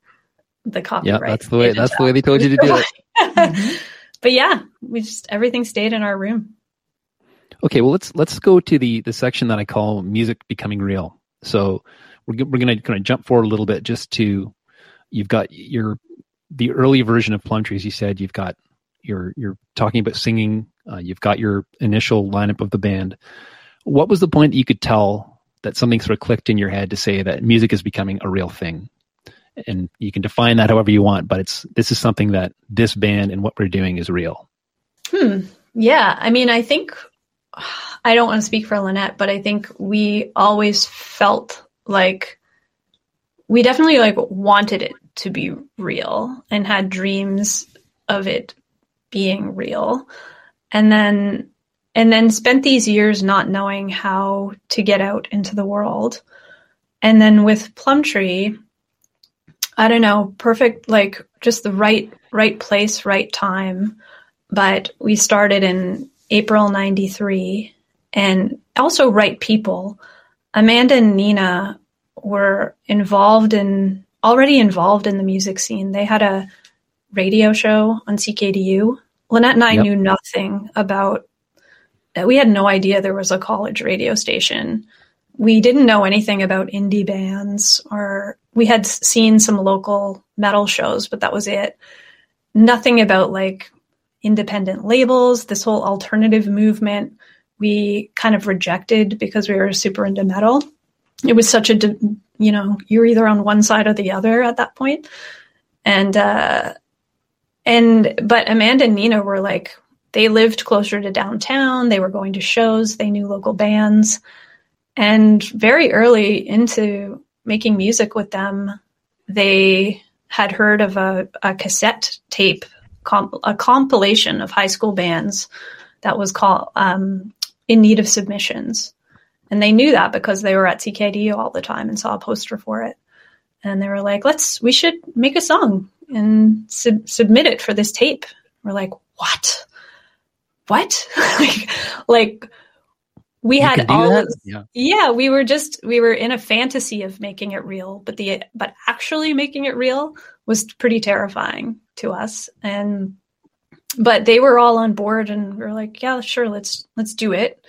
the copyright. yeah, that's the way. That's the way they told you to do it. but yeah, we just everything stayed in our room. Okay, well let's let's go to the the section that I call music becoming real. So we're we're gonna kind of jump forward a little bit just to you've got your the early version of Plumtree's. You said you've got you're you're talking about singing. Uh, you've got your initial lineup of the band. What was the point that you could tell that something sort of clicked in your head to say that music is becoming a real thing? And you can define that however you want, but it's this is something that this band and what we're doing is real. Hmm. Yeah. I mean, I think I don't want to speak for Lynette, but I think we always felt like we definitely like wanted it to be real and had dreams of it being real. And then and then spent these years not knowing how to get out into the world. And then with Plumtree, I don't know, perfect like just the right right place, right time but we started in April 93 and also right people. Amanda and Nina were involved in already involved in the music scene. They had a radio show on CKDU. Lynette and I Yep. knew nothing about we had no idea there was a college radio station. We didn't know anything about indie bands or we had seen some local metal shows, but that was it. Nothing about like independent labels, this whole alternative movement, we kind of rejected because we were super into metal. It was such a, you know, you're either on one side or the other at that. And, uh, and, but Amanda and Nina were like, they lived closer to downtown. They were going to shows. They knew local bands. And very early into making music with them, they had heard of a, a cassette tape, comp, a compilation of high school bands that was called um, In Need of Submissions. And they knew that because they were at CKDU all the time and saw a poster for it. And they were like, let's, we should make a song and sub- submit it for this tape. We're like, what? What? like, like, we You had all this- Yeah. yeah we were just we were in a fantasy of making it real but the but actually making it real was pretty terrifying to us and but they were all on board and we were like yeah sure let's let's do it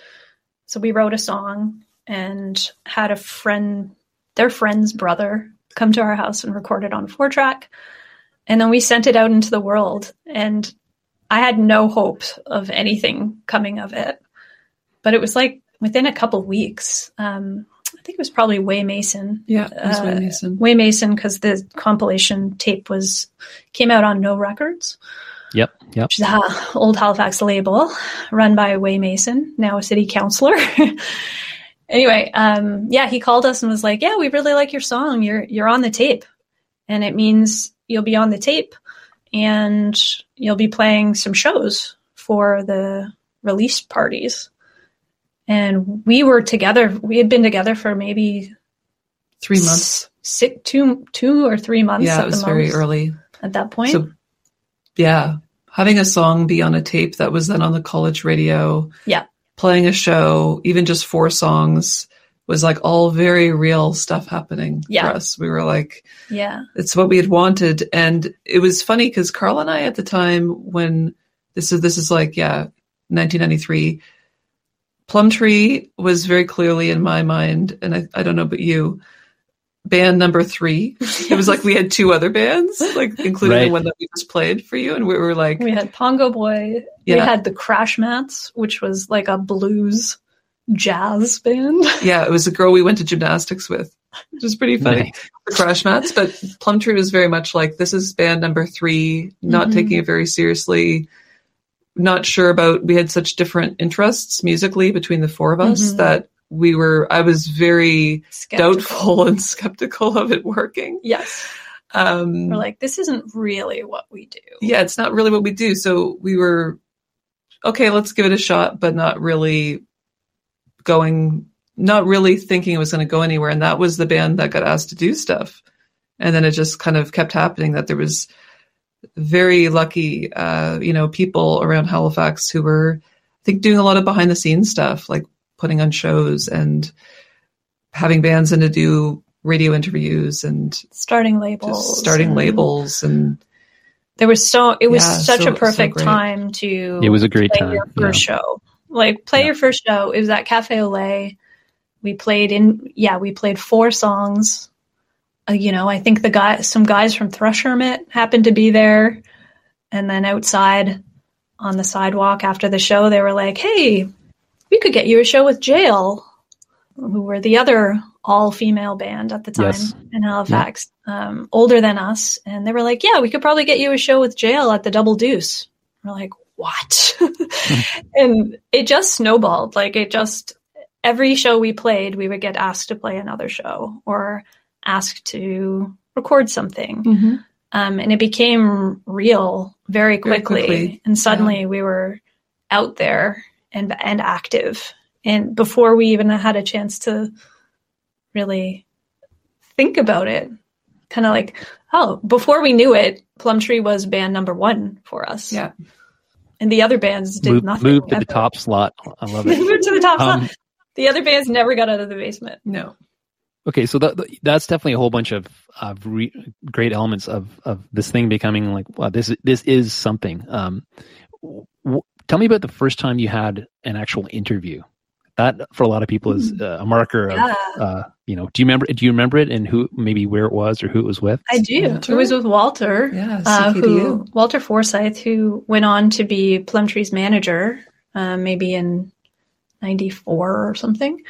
so we wrote a song and had a friend their friend's brother come to our house and record it on four track and then we sent it out into the world and i had no hope of anything coming of it but it was like within a couple weeks. Um, I think it was probably Waye Mason. Yeah, it was Way Uh, Mason. Waye Mason because the compilation tape was came out on No Records, Yep. Yep. which is a old Halifax label run by Waye Mason, now a city councillor. anyway, um, yeah, he called us and was like, "Yeah, we really like your song. You're you're on the tape, and it means you'll be on the tape, and you'll be playing some shows for the release parties." And we were together. We had been together for maybe Three months. six, two, two or three months. Yeah, at it was the very early. at that point. So, yeah, having a song be on a tape that was then on the college radio, Yeah. playing a show, even just four songs, was like all very real stuff happening Yeah. for us. We were like, yeah, it's what we had wanted, and it was funny because Carl and I at the time when this is this is like yeah, 1993. Plumtree was very clearly in my mind, and I, I don't know about you, band number three. It was like we had two other bands, like including Right. the one that we just played for you, and we were like, we had Pongo Boy. We had the Crash Mats, which was like a blues jazz band. yeah, it was a girl we went to gymnastics with, which was pretty funny. Nice. The Crash Mats, but Plumtree was very much like this is band number three, not Mhm. taking it very seriously. Not sure about. We had such different interests musically between the four of us Mhm. that we were. I was very Skeptical. doubtful and skeptical of it working. Yes, Um, we're like, this isn't really what we do. yeah, it's not really what we do. So we were okay. Let's give it a shot, but not really going. Not really thinking it was going to go anywhere. And that was the band that got asked to do stuff. And then it just kind of kept happening that there was very lucky, uh, you know, people around Halifax who were, I think, doing a lot of behind the scenes stuff, like putting on shows and having bands in to do radio interviews and Starting labels, starting and labels and There was so it was Yeah, such so- a perfect great. time to It was a great play time. your yeah. first show. Like play Yeah. your first show. It was at Cafe Olay. We played in yeah, we played four songs. Uh, you know, I think the guy some guys from Thrush Hermit happened to be there. And then outside on the sidewalk after the show, they were like, Hey, we could get you a show with Jale, who were the other all female band at the time Yes. in Halifax, um, older than us. And they were like, Yeah, we could probably get you a show with Jale at the Double Deuce. We're like, What? and it just snowballed. Like it just every show we played, we would get asked to play another show or asked to record something. Um, and it became real very Very quickly. quickly, And suddenly we were out there and and active. And before we even had a chance to really think about it, kind of like, oh, before we knew it, Plumtree was band number one for us. Yeah. And the other bands did Move, nothing. move to the top slot. I love it. moved to the top Um, slot. The other bands never got out of the basement. no. Okay, so that, that's definitely a whole bunch of, of re, great elements of, of this thing becoming like, wow, this is- this is something. Um, w- tell me about the first time you had an actual interview. That for a lot of people is uh, a marker of, Yeah, uh, you know. Do you remember? Do you remember it and who, maybe where it was or who it was with? I do. Walter? It was with Walter. Yeah. uh, who Walter Forsyth, who went on to be Plumtree's manager, uh, maybe in '94 or something.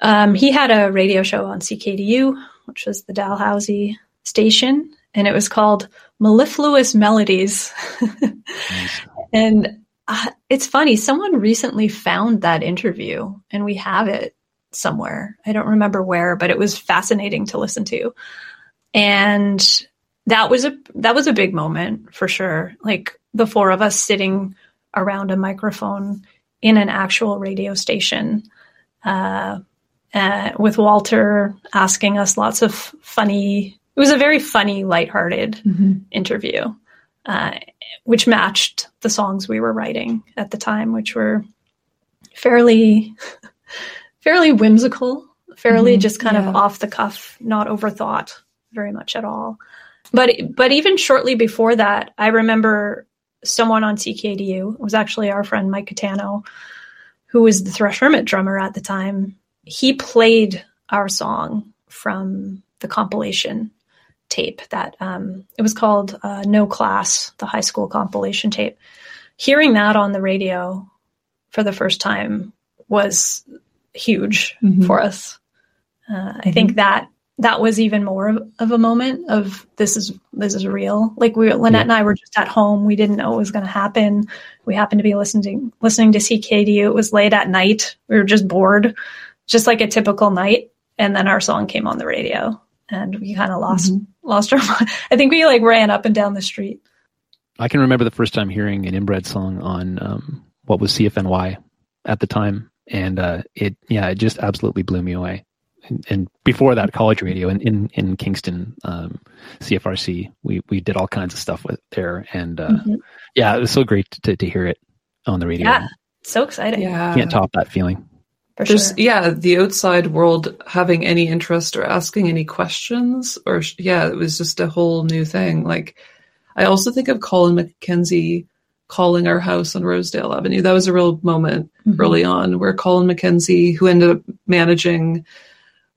Um, he had a radio show on CKDU, which was the Dalhousie station, and it was called Mellifluous Melodies. Nice. and uh, it's funny, someone recently found that interview, and we have it. somewhere. I don't remember where, but it was fascinating to listen to. And that was a that was a big moment for sure. Like the four of us sitting around a microphone in an actual radio station uh, uh, with Walter asking us lots of funny. It was a very funny, lighthearted interview, uh, which matched the songs we were writing at the time, which were fairly, fairly whimsical, fairly Mhm, just kind yeah. of off the cuff, not overthought very much at all. But but even shortly before that, I remember someone on CKDU it was actually our friend Mike Catano, who was the Thrush Hermit drummer at the time. He played our song from the compilation tape that um, it was called uh, No Class, the high school compilation tape. Hearing that on the radio for the first time was huge Mhm. for us. Uh, I think that that was even more of, of a moment of this is this is real. Like we, Lynette and I were just at home. We didn't know what was going to happen. We happened to be listening listening to CKDU. It was late at night. We were just bored, just like a typical night. And then our song came on the radio, and we kind of lost lost our. mind. I think we like ran up and down the street. I can remember the first time hearing an inbred song on um, what was CFNY at the time, and uh, it yeah, it just absolutely blew me away. And, and before that, college radio in in, in Kingston, um, CFRC, we we did all kinds of stuff with there, and uh, Mhm. yeah, it was so great to to hear it on the radio. Yeah, so exciting. Yeah. Can't top that feeling. There's sure. yeah, the outside world having any interest or asking any questions or yeah, it was just a whole new thing. Like I also think of Colin McKenzie calling our house on Rosedale Avenue. That was a real moment Mhm. early on where Colin McKenzie, who ended up managing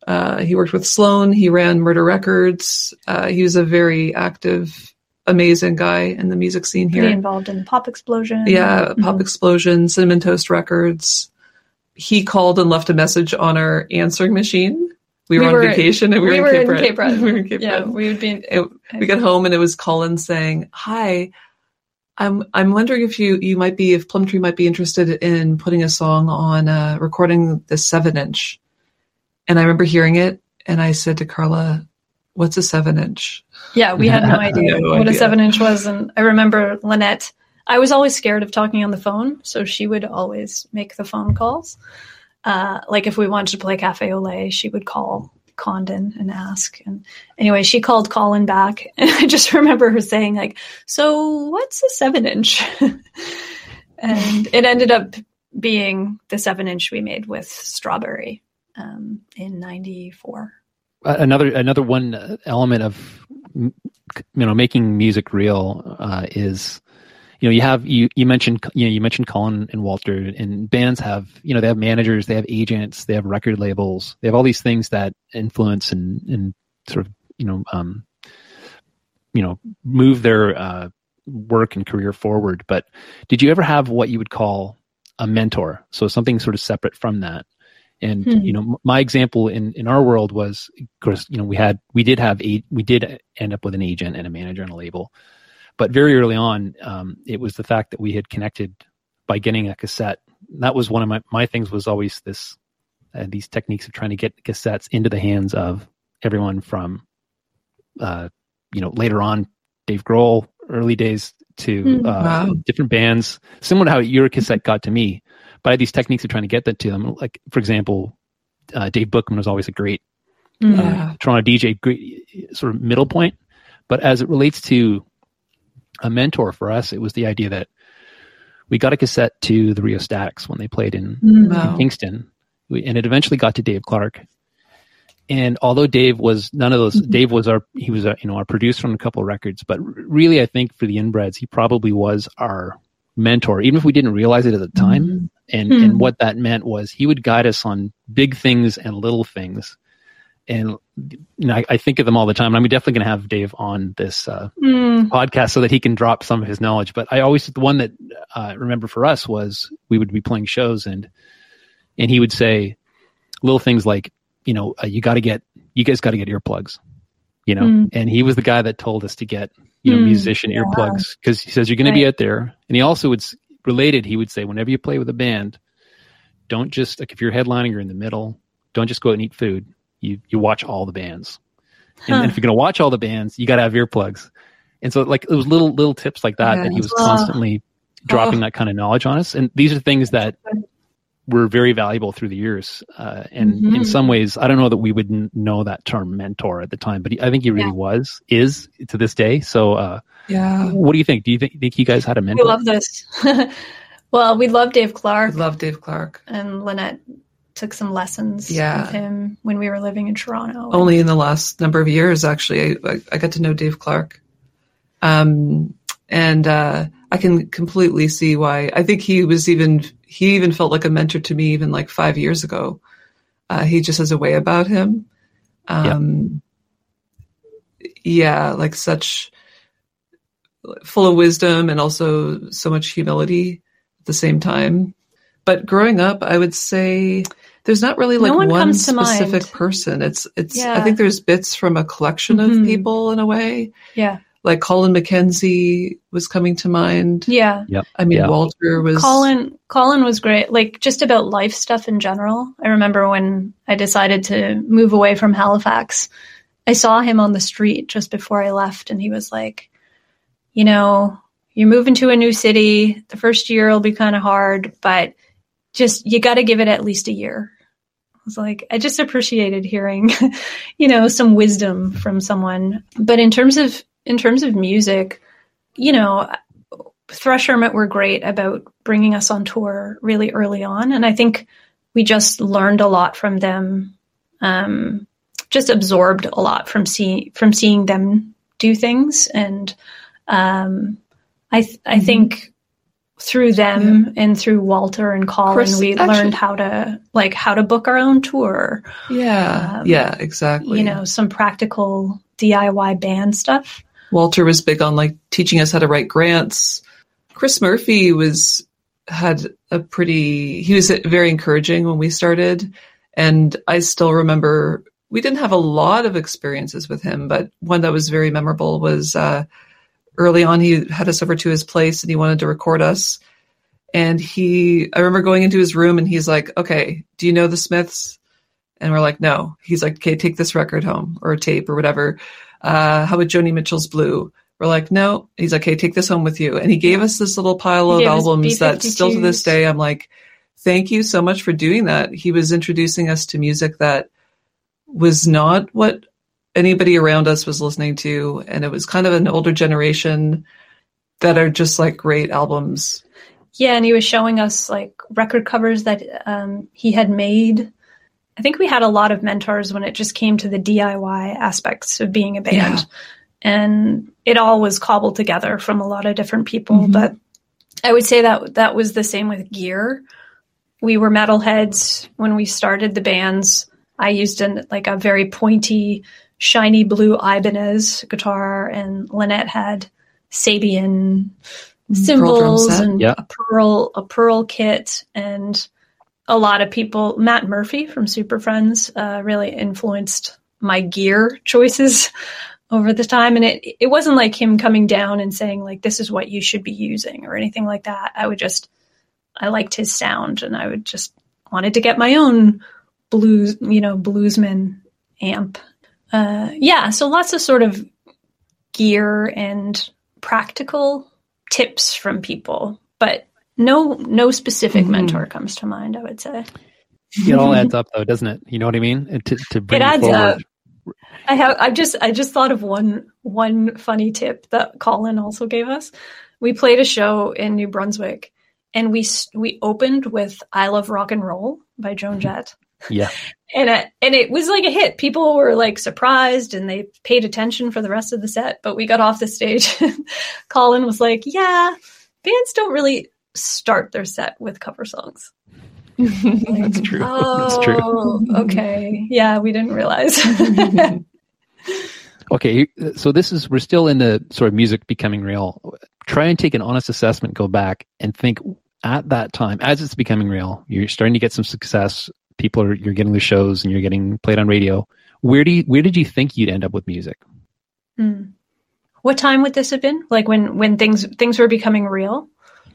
uh, he worked with Sloan, he ran Murder Records. Uh, he was a very active, amazing guy in the music scene here. Pretty involved in the Pop Explosion. Yeah, Pop Mhm. Explosion, Cinnamon Toast Records. He called and left a message on our answering machine. We were We on vacation and we, we were, were in in Cape Breton. Cape Breton. we were in Cape Yeah, Breton. we would be. It- we got home and it was Colin saying, "Hi, I'm I'm wondering if you you might be if Plumtree might be interested in putting a song on uh, recording the seven inch." And I remember hearing it, and I said to Carla, "What's a seven inch?" Yeah, we had no idea No what a seven inch was. And I remember Lynette, I was always scared of talking on the phone. So she would always make the phone calls. Uh, like if we wanted to play Cafe lait, she would call Condon and ask. And anyway, she called Colin back. And I just remember her saying, like, so what's a seven inch? and it ended up being the seven inch we made with Strawberry um, in 94. Uh, another another one uh, element of you know making music real uh, is you know you have you you mentioned you know you mentioned Colin and Walter and bands have you know they have managers they have agents they have record labels they have all these things that influence and and sort of you know um you know move their uh, work and career forward. But did you ever have what you would call a mentor? So something sort of separate from that. And Hmm. you know my example in in our world was of course you know we had we did have a we did end up with an agent and a manager and a label but very early on um, it was the fact that we had connected by getting a cassette that was one of my my things was always this uh, these techniques of trying to get cassettes into the hands of everyone from uh, you know later on Dave Grohl early days to Hmm. uh, Wow. different bands similar to how your cassette got to me but I had these techniques of trying to get that to them like for example uh, Dave Bookman was always a great Mm. Yeah. Toronto DJ, great sort of middle point. But as it relates to a mentor for us, it was the idea that we got a cassette to the Rheostatics when they played in. Wow. in Kingston, we, and it eventually got to Dave Clark. And although Dave was none of those, Mhm. Dave was our he was a, you know our producer on a couple of records, but really I think for the inbreds he probably was our mentor, even if we didn't realize it at the time. And Hmm. and what that meant was he would guide us on big things and little things. And you know, I, I think of them all the time. I'm definitely going to have Dave on this uh, Mm. podcast so that he can drop some of his knowledge. But I always the one that uh, remember for us was we would be playing shows and and he would say little things like, you know, uh, you got to get you guys got to get earplugs, you know. Mm. And he was the guy that told us to get you know Mm, musician yeah. earplugs because he says you're going to be out there. And he also would related. He would say whenever you play with a band, don't just like if you're headlining, you're in the middle. don't just go out and eat food. You you watch all the bands, and, Huh. and if you're gonna watch all the bands, you got to have earplugs. And so like it was little little tips like that Yeah. that he was Oh. constantly dropping Oh. that kind of knowledge on us. And these are things that were very valuable through the years. Uh, and in Mhm. some ways, I don't know that we would n- know that term mentor at the time, but he, I think he really Yeah. was, is to this day. So, uh, Yeah. what do you think? Do you think, think you guys had a mentor? We love this. well, we love Dave I Clark, love Dave Clark. and Lynette took some lessons Yeah. with him when we were living in Toronto. Only in the last number of years, actually, I, I, I got to know Dave Clark. Um, and uh, I can completely see why. I think he was even he even felt like a mentor to me even like five years ago. Uh, he just has a way about him. Um, yeah, like such full of wisdom and also so much humility at the same time. But growing up, I would say there's not really No like one one, specific mind. person. It's it's. I think there's bits from a collection of Mhm. people in a way. yeah, Like Colin McKenzie was coming to mind. yeah. I mean, Yeah. Walter was. Colin Colin was great. Like just about life stuff in general. I remember when I decided to move away from Halifax, I saw him on the street just before I left and he was like, you know, you're moving to a new city. The first year will be kind of hard, but just you got to give it at least a year. I was like, I just appreciated hearing, you know, some wisdom from someone. But in terms of in terms of music, you know, Thrush Hermit were great about bringing us on tour really early on, and I think we just learned a lot from them. Um, just absorbed a lot from seeing from seeing them do things, and um, I th- I think through them and through Walter and Colin, Chris, we actually- learned how to like how to book our own tour. Yeah, um, yeah, exactly. You know, some practical DIY band stuff. Walter was big on like teaching us how to write grants. Chris Murphy was had a pretty he was very encouraging when we started and I still remember we didn't have a lot of experiences with him but one that was very memorable was uh early on he had us over to his place and he wanted to record us and he I remember going into his room and he's like okay do you know the Smiths and we're like no he's like okay take this record home or a tape or whatever uh, how about Joni Mitchell's Blue? We're like, no. He's like, okay take this home with you. And he gave us this little pile of albums that still to this day, I'm like, thank you so much for doing that. He was introducing us to music that was not what anybody around us was listening to. And it was kind of an older generation that are just like great albums. Yeah, and he was showing us like record covers that um, he had made. I think we had a lot of mentors when it just came to the DIY aspects of being a band. Yeah. And it all was cobbled together from a lot of different people. Mhm. But I would say that that was the same with gear. We were metalheads when we started the bands. I used an, like a very pointy, shiny blue Ibanez guitar, and Lynette had Sabian cymbals and Yeah. a pearl a pearl kit and a lot of people Matt Murphy from Super Friendz uh, really influenced my gear choices over the time. And it it wasn't like him coming down and saying like this is what you should be using or anything like that. I would just i liked his sound and i would just wanted to get my own blues you know bluesman amp uh, yeah so lots of sort of gear and practical tips from people, but no no specific Mhm. mentor comes to mind. I would say It all adds up, though, doesn't it? You know what I mean? And To, to bring It adds forward. up. I have I just I just thought of one one funny tip that Colin also gave us. We played a show in New Brunswick, and we we opened with "I Love Rock and Roll" by Joan Jett. Yeah. and it, and it was like a hit. People were like surprised and they paid attention for the rest of the set. But we got off the stage. Colin was like, "Yeah, bands don't really start their set with cover songs." That's true. That's true. Oh, okay. Yeah, we didn't realize. Okay, so this is we're still in the sort of music becoming real. Try and take an honest assessment, go back and think at that time as it's becoming real. You're starting to get some success. People are you're getting the shows and you're getting played on radio. Where do you, where did you think you'd end up with music? Hmm. What time would this have been? Like when when things things were becoming real?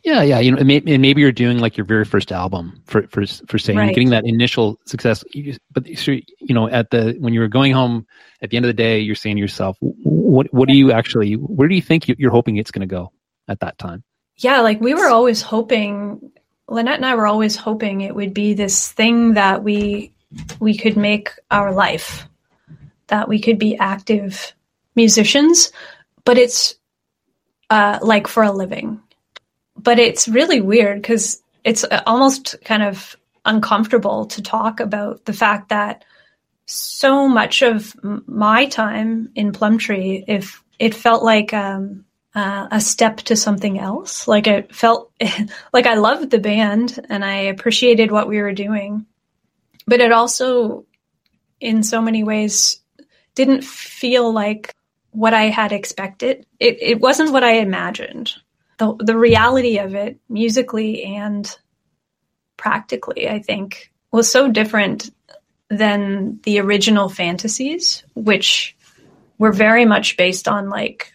Yeah, yeah. You know, and maybe you're doing like your very first album for for for saying Right. getting that initial success. But you know, at the when you were going home at the end of the day, you're saying to yourself, "What what do you actually? Where do you think you're hoping it's going to go at that time?" Yeah, like we were always hoping Lynette and I were always hoping it would be this thing that we we could make our life, that we could be active musicians, but it's uh, like for a living. But it's really weird because it's uh, almost kind of uncomfortable to talk about the fact that so much of my time in Plumtree, if it felt like um, uh, a step to something else. Like it felt like I loved the band and I appreciated what we were doing, but it also, in so many ways, didn't feel like what I had expected. It it wasn't what I imagined. the The reality of it, musically and practically, I think, was so different than the original fantasies, which were very much based on like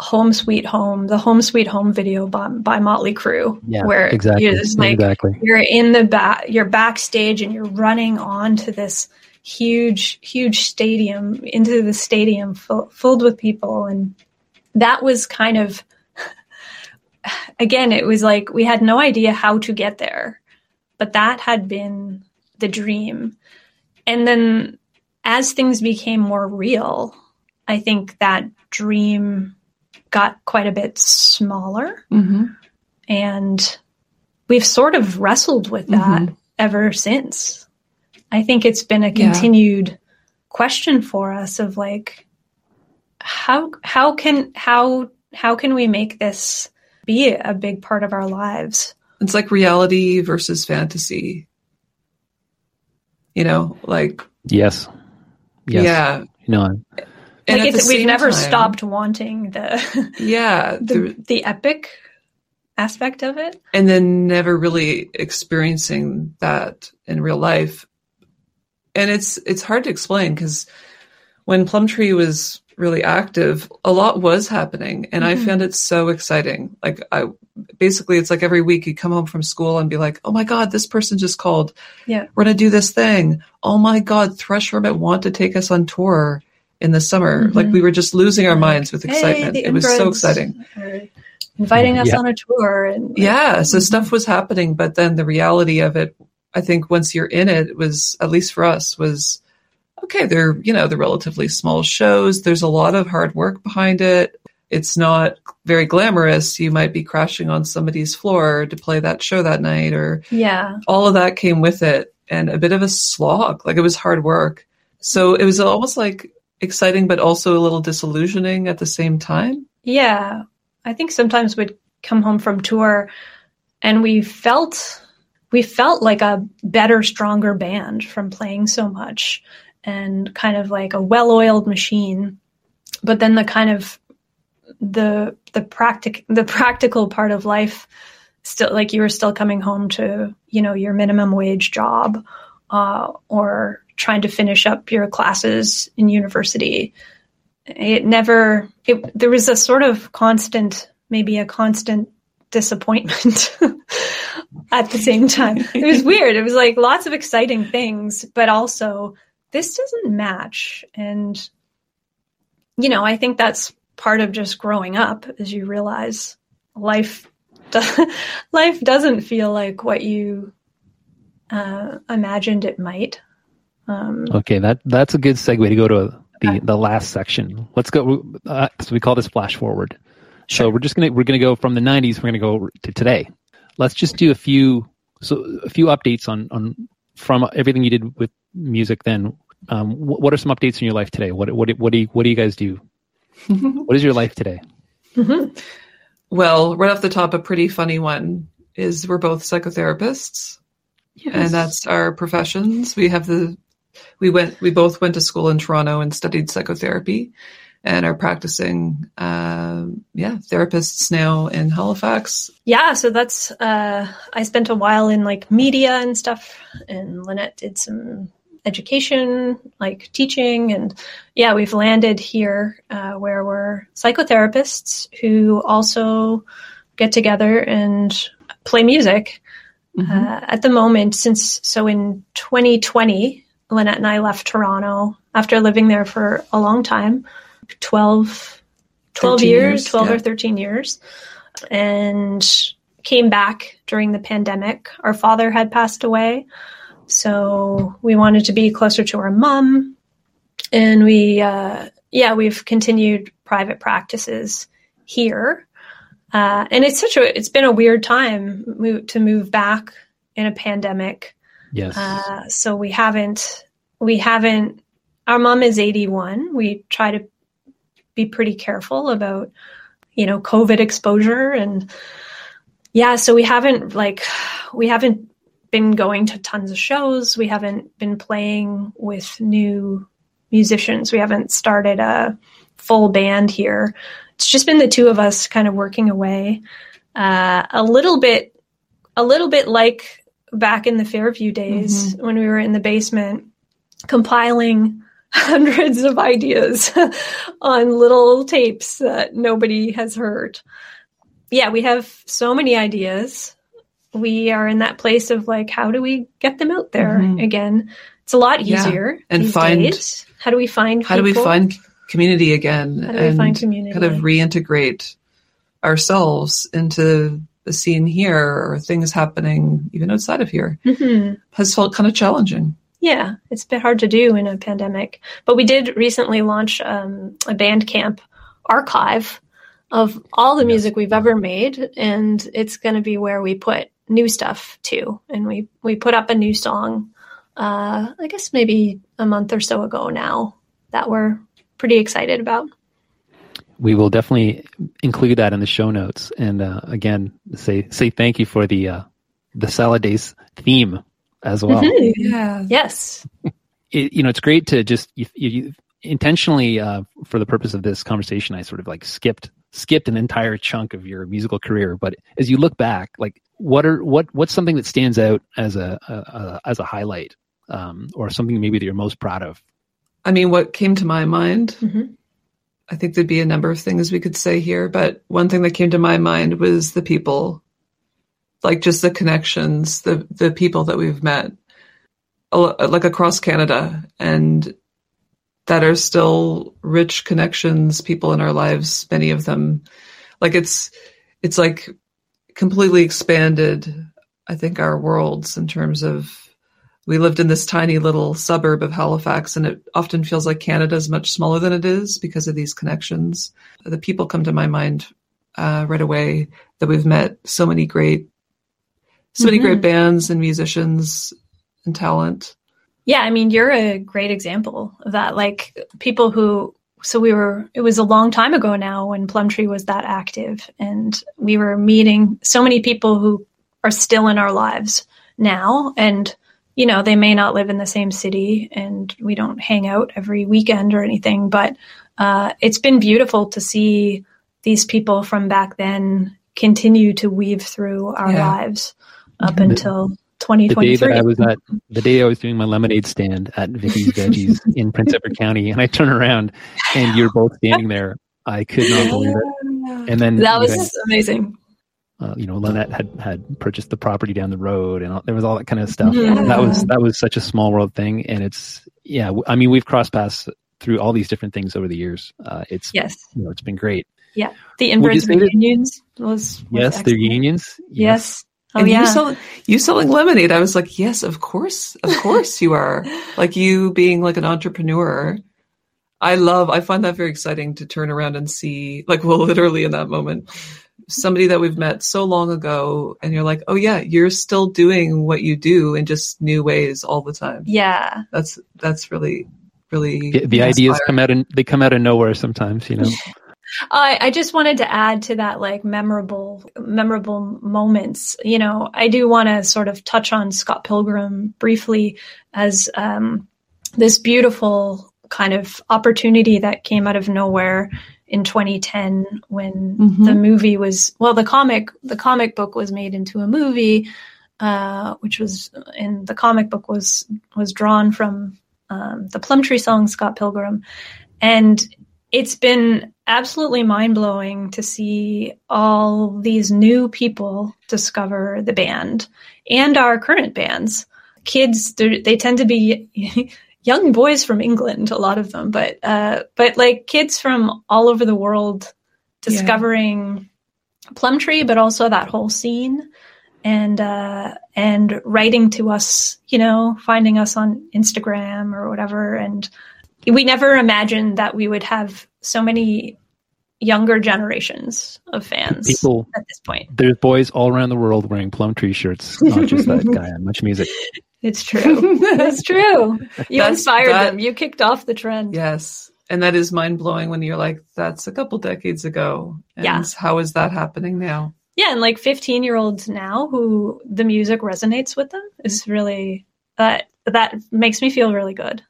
Home Sweet Home, the Home Sweet Home video by, by Motley Crue, Yeah, where exactly, you're just like exactly. you're in the back, you're backstage, and you're running onto this huge, huge stadium into the stadium full, filled with people, and that was kind of again, it was like we had no idea how to get there, but that had been the dream, and then as things became more real, I think that dream got quite a bit smaller hmm and we've sort of wrestled with that Mhm. ever since. I think it's been a Yeah. continued question for us of like how how can how how can we make this be a big part of our lives? It's like reality versus fantasy. You know, like Yes. Yes. yeah. No. And like it's, we've never time- stopped wanting the Yeah, the, the- the epic aspect of it. and then never really experiencing that in real life. And it's it's hard to explain because when Plumtree was really active, a lot was happening, and I Mhm. found it so exciting. Like I basically, it's like every week you come home from school and be like, "Oh my god, this person just called. Yeah. we're gonna do this thing. Oh my god, Thrush Hermit want to take us on tour." In the summer, Mhm. like we were just losing our minds with excitement. the it was so exciting. Inviting us Yeah. on a tour and like, Yeah, so Mhm. stuff was happening, but then the reality of it, I think once you're in it, it, was at least for us was okay. They're you know they're relatively small shows. There's a lot of hard work behind it. It's not very glamorous. You might be crashing on somebody's floor to play that show that night, or yeah. all of that came with it, and a bit of a slog. Like it was hard work. So it was almost like exciting, but also a little disillusioning at the same time. Yeah. I think sometimes we'd come home from tour and we felt we felt like a better, stronger band from playing so much and kind of like a well-oiled machine. But then the kind of the the practic the practical part of life still like you were still coming home to, you know, your minimum wage job uh, or trying to finish up your classes in university. It never it there was a sort of constant maybe a constant disappointment at the same time. It was weird. It was like lots of exciting things but also this doesn't match. And you know i think that's part of just growing up as you realize life do- life doesn't feel like what you uh, imagined it might um, Okay, that that's a good segue to go to the the last section. Let's go. Uh, so we call this flash forward. So we're just gonna we're gonna go from the '90s. We're gonna go to today. Let's just do a few so a few updates on on from everything you did with music. Then, um, what, what are some updates in your life today? What what what do you what do you guys do? what is your life today? mhm. Well, right off the top, a pretty funny one is we're both psychotherapists, and that's our professions. We have the we went we both went to school in Toronto and studied psychotherapy, and are practicing um, yeah therapists now in Halifax. yeah so that's uh i spent a while in like media and stuff and lynette did some education like teaching and yeah we've landed here uh, where we're psychotherapists who also get together and play music. Mhm. Uh, at the moment, since so in 2020, Lynette and I left Toronto after living there for a long time 12, 12 years, years, 12 yeah. or 13 years, and came back during the pandemic. Our father had passed away. So we wanted to be closer to our mom. And we, uh, yeah, we've continued private practices here. Uh, and it's such a, it's been a weird time to move back in a pandemic. Yes. Uh, so we haven't, we haven't, our mom is 81. We try to be pretty careful about, you know, COVID exposure. And yeah, so we haven't like, we haven't been going to tons of shows. We haven't been playing with new musicians. We haven't started a full band here. It's just been the two of us kind of working away. Uh, a little bit, a little bit like back in the Fairview days when we were in the basement compiling hundreds of ideas on little tapes that nobody has heard. Yeah, we have so many ideas. We are in that place of like, how do we get them out there Mhm. again? It's a lot Yeah, easier and these find- days. How do we find? How do we find community again How do we find community? kind of reintegrate ourselves into the scene here or things happening even outside of here? Mhm. Has felt kind of challenging. Yeah, it's a bit hard to do in a pandemic. But we did recently launch um, a Bandcamp archive of all the music we've ever made, and it's going to be where we put new stuff too. And we we put up a new song, uh, I guess maybe a month or so ago now that we're pretty excited about. We will definitely include that in the show notes. And uh, again, say say thank you for the uh, the salad days theme as well. Mhm. Yeah. Yes. It, you know, it's great to just you, you intentionally uh, for the purpose of this conversation. I sort of like skipped skipped an entire chunk of your musical career, but as you look back, like what are what what's something that stands out as a, a, a as a highlight, um, or something maybe that you're most proud of? I mean, what came to my mind, Mhm. I think there'd be a number of things we could say here, but one thing that came to my mind was the people, like just the connections, the the people that we've met, like across Canada, and that are still rich connections. People in our lives, many of them, like it's it's like completely expanded. I think our worlds in terms of we lived in this tiny little suburb of Halifax, and it often feels like Canada is much smaller than it is because of these connections. The people come to my mind uh, right away that we've met. So many great, so many Mhm. great bands and musicians and talent. Yeah, I mean, you're a great example of that. Like people who, so we were, it was a long time ago now when Plumtree was that active, and we were meeting so many people who are still in our lives now. And, you know, they may not live in the same city and we don't hang out every weekend or anything, but uh, it's been beautiful to see these people from back then continue to weave through our Yeah. lives up until the day that I was at the day I was doing my lemonade stand at Vicky's Veggies in Prince Edward County, and I turn around and you're both standing there. I could not believe it. And then that you was know, amazing. Uh, you know, Lynette had had purchased the property down the road, and all, there was all that kind of stuff. Yeah. That was that was such a small world thing, and it's yeah. I mean, we've crossed paths through all these different things over the years. Uh, it's Yes. you know, it's been great. Yeah, the Would you inverse say that- reunions was, was Yes, the unions. reunions. Yes. Oh and yeah. you selling you selling lemonade. I was like, yes, of course, of course you are. like you being like an entrepreneur. I love. I find that very exciting to turn around and see, like, well, literally in that moment, somebody that we've met so long ago, and you're like, oh yeah, you're still doing what you do in just new ways all the time. yeah. That's that's really really The, the ideas come out and they come out of nowhere sometimes. You know. I, I just wanted to add to that like memorable memorable moments. You know, I do want to sort of touch on Scott Pilgrim briefly as um, this beautiful kind of opportunity that came out of nowhere in 2010 when Mhm. the movie was well the comic the comic book was made into a movie uh, which was in the comic book was was drawn from um, the Plumtree song Scott Pilgrim and it's been absolutely mind blowing to see all these new people discover the band and our current bands. Kids, they tend to be young boys from England, a lot of them, but uh, but like kids from all over the world discovering Plumtree, but also that whole scene, and uh, and writing to us, you know, finding us on Instagram or whatever, and we never imagined that we would have so many younger generations of fans People, at this point. there's boys all around the world wearing Plumtree shirts, not just that guy on MuchMusic. It's true. it's true. You That's- inspired that- them. You kicked off the trend. Yes. And that is mind blowing when you're like, that's a couple decades ago. And Yeah. how is that happening now? Yeah, and like 15 year olds now who the music resonates with them is really that that makes me feel really good.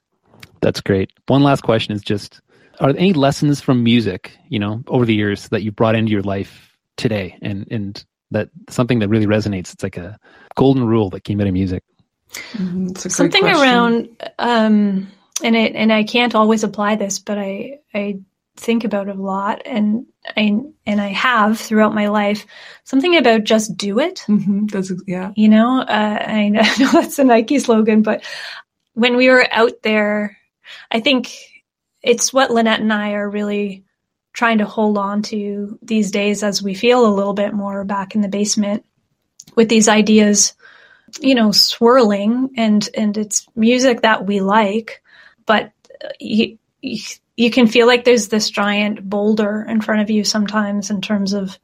That's great. One last question is just are there any lessons from music, you know, over the years that you brought into your life today and and that something that really resonates? It's like a golden rule that came out of music. Mhm, great Something question. around um and it and I can't always apply this, but I I think about it a lot and I and I have throughout my life something about just do it. Mhm, that's, yeah. you know uh, I know that's a nike slogan but when we were out there i think it's what lynette and i are really trying to hold on to these days as we feel a little bit more back in the basement with these ideas you know swirling and and it's music that we like but uh, you, you you can feel like there's this giant boulder in front of you sometimes in terms of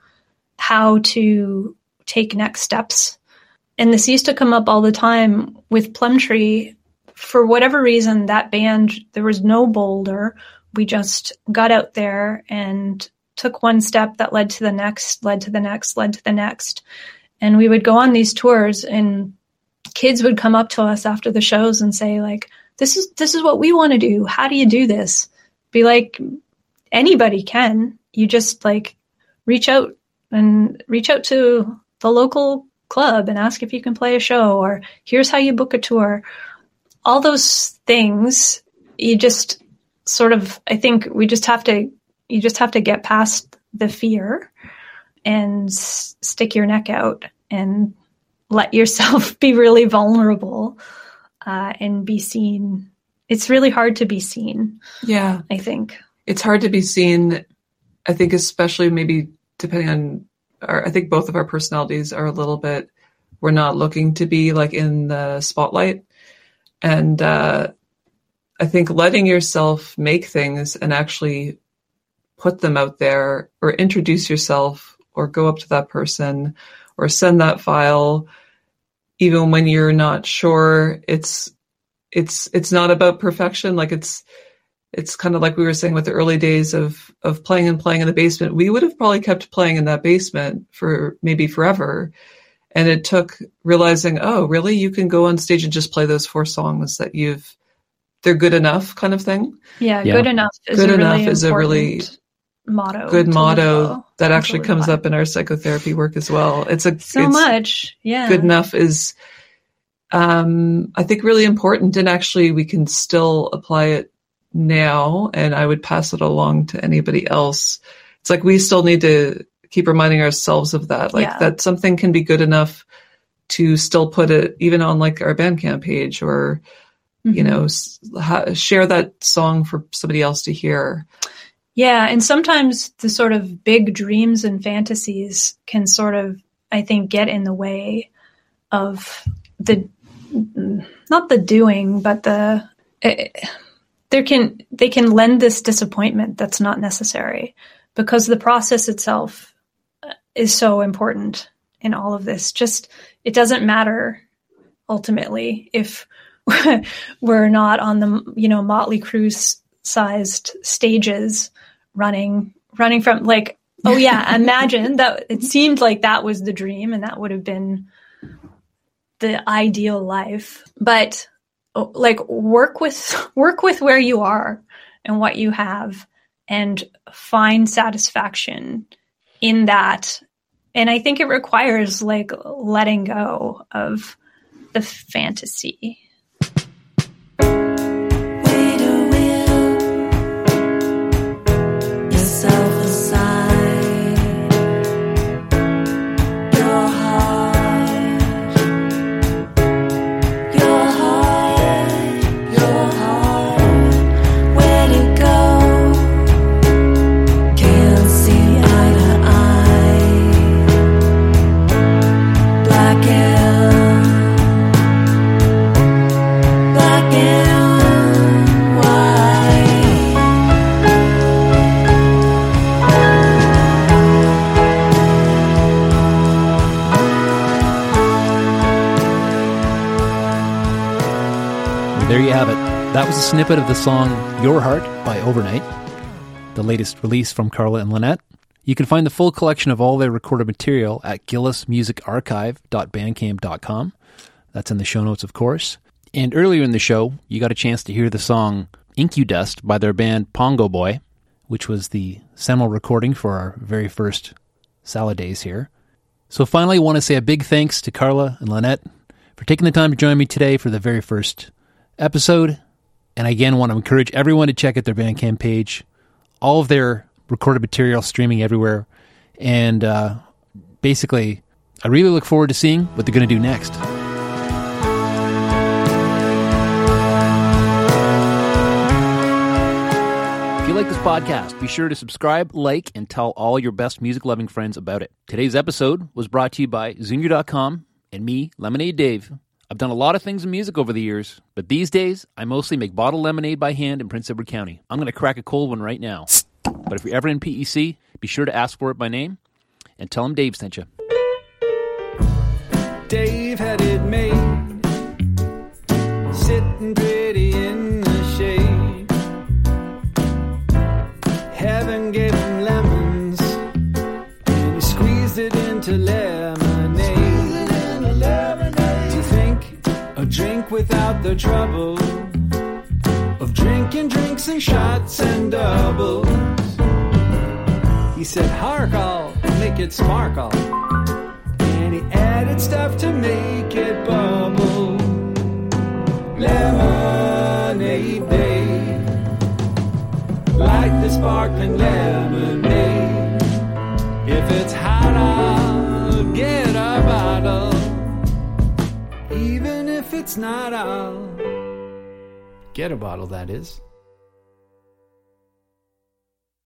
how to take next steps and this used to come up all the time with Plumtree. For whatever reason, that band, there was no boulder. We just got out there and took one step that led to the next, led to the next, led to the next. And we would go on these tours and kids would come up to us after the shows and say like, this is, this is what we want to do. How do you do this? Be like, anybody can. You just like reach out and reach out to the local club and ask if you can play a show or here's how you book a tour all those things you just sort of i think we just have to you just have to get past the fear and stick your neck out and let yourself be really vulnerable uh, and be seen it's really hard to be seen Yeah. i think It's hard to be seen. I think, especially maybe depending on our, I think both of our personalities are a little bit, we're not looking to be like in the spotlight. And, uh, I think letting yourself make things and actually put them out there or introduce yourself or go up to that person or send that file, even when you're not sure it's, it's, it's not about perfection. Like it's, it's kind of like we were saying with the early days of of playing and playing in the basement. We would have probably kept playing in that basement for maybe forever. And it took realizing, oh, really? You can go on stage and just play those four songs that you've they're good enough kind of thing. yeah, Yeah. good enough is Good a enough really is a really important motto Good motto that actually comes up in our psychotherapy work as well. It's a so it's, much yeah good enough is um I think really important and actually we can still apply it now and I would pass it along to anybody else. It's like we still need to keep reminding ourselves of that like Yeah. that something can be good enough to still put it even on like our Bandcamp page or you Mhm. know ha- share that song for somebody else to hear. Yeah and sometimes the sort of big dreams and fantasies can sort of i think get in the way of the not the doing but the eh, there can they can lend this disappointment that's not necessary because the process itself uh, is so important in all of this. Just it doesn't matter ultimately if we're not on the you know motley crue sized stages running running from like oh yeah imagine that it seemed like that was the dream and that would have been the ideal life. But oh, like work with work with where you are and what you have and find satisfaction in that. And i think it requires like letting go of the fantasy That was a snippet of the song Your Heart by Overnight, the latest release from Carla and Lynette. You can find the full collection of all their recorded material at gillismusicarchive.bandcamp.com. That's in the show notes, of course. And earlier in the show, you got a chance to hear the song Incudust by their band Pongo Boy, which was the seminal recording for our very first Salad Days here. So finally, I want to say a big thanks to Carla and Lynette for taking the time to join me today for the very first episode. And again, want to encourage everyone to check out their Bandcamp page. All of their recorded material streaming everywhere. And uh, basically, I really look forward to seeing what they're going to do next. If you like this podcast, be sure to subscribe, like, and tell all your best music loving friends about it. Today's episode was brought to you by Zunior.com and me, Lemonade Dave. I've done a lot of things in music over the years, but these days I mostly make bottled lemonade by hand in Prince Edward County. I'm going to crack a cold one right now. But if you're ever in PEC, be sure to ask for it by name and tell them Dave sent you. The trouble of drinking drinks and shots and doubles. He said, Hark, I'll make it sparkle. And he added stuff to make it bubble. Lemonade. Like the sparkling lemonade. If it's hot, I'll get it's not, I'll get a bottle, that is.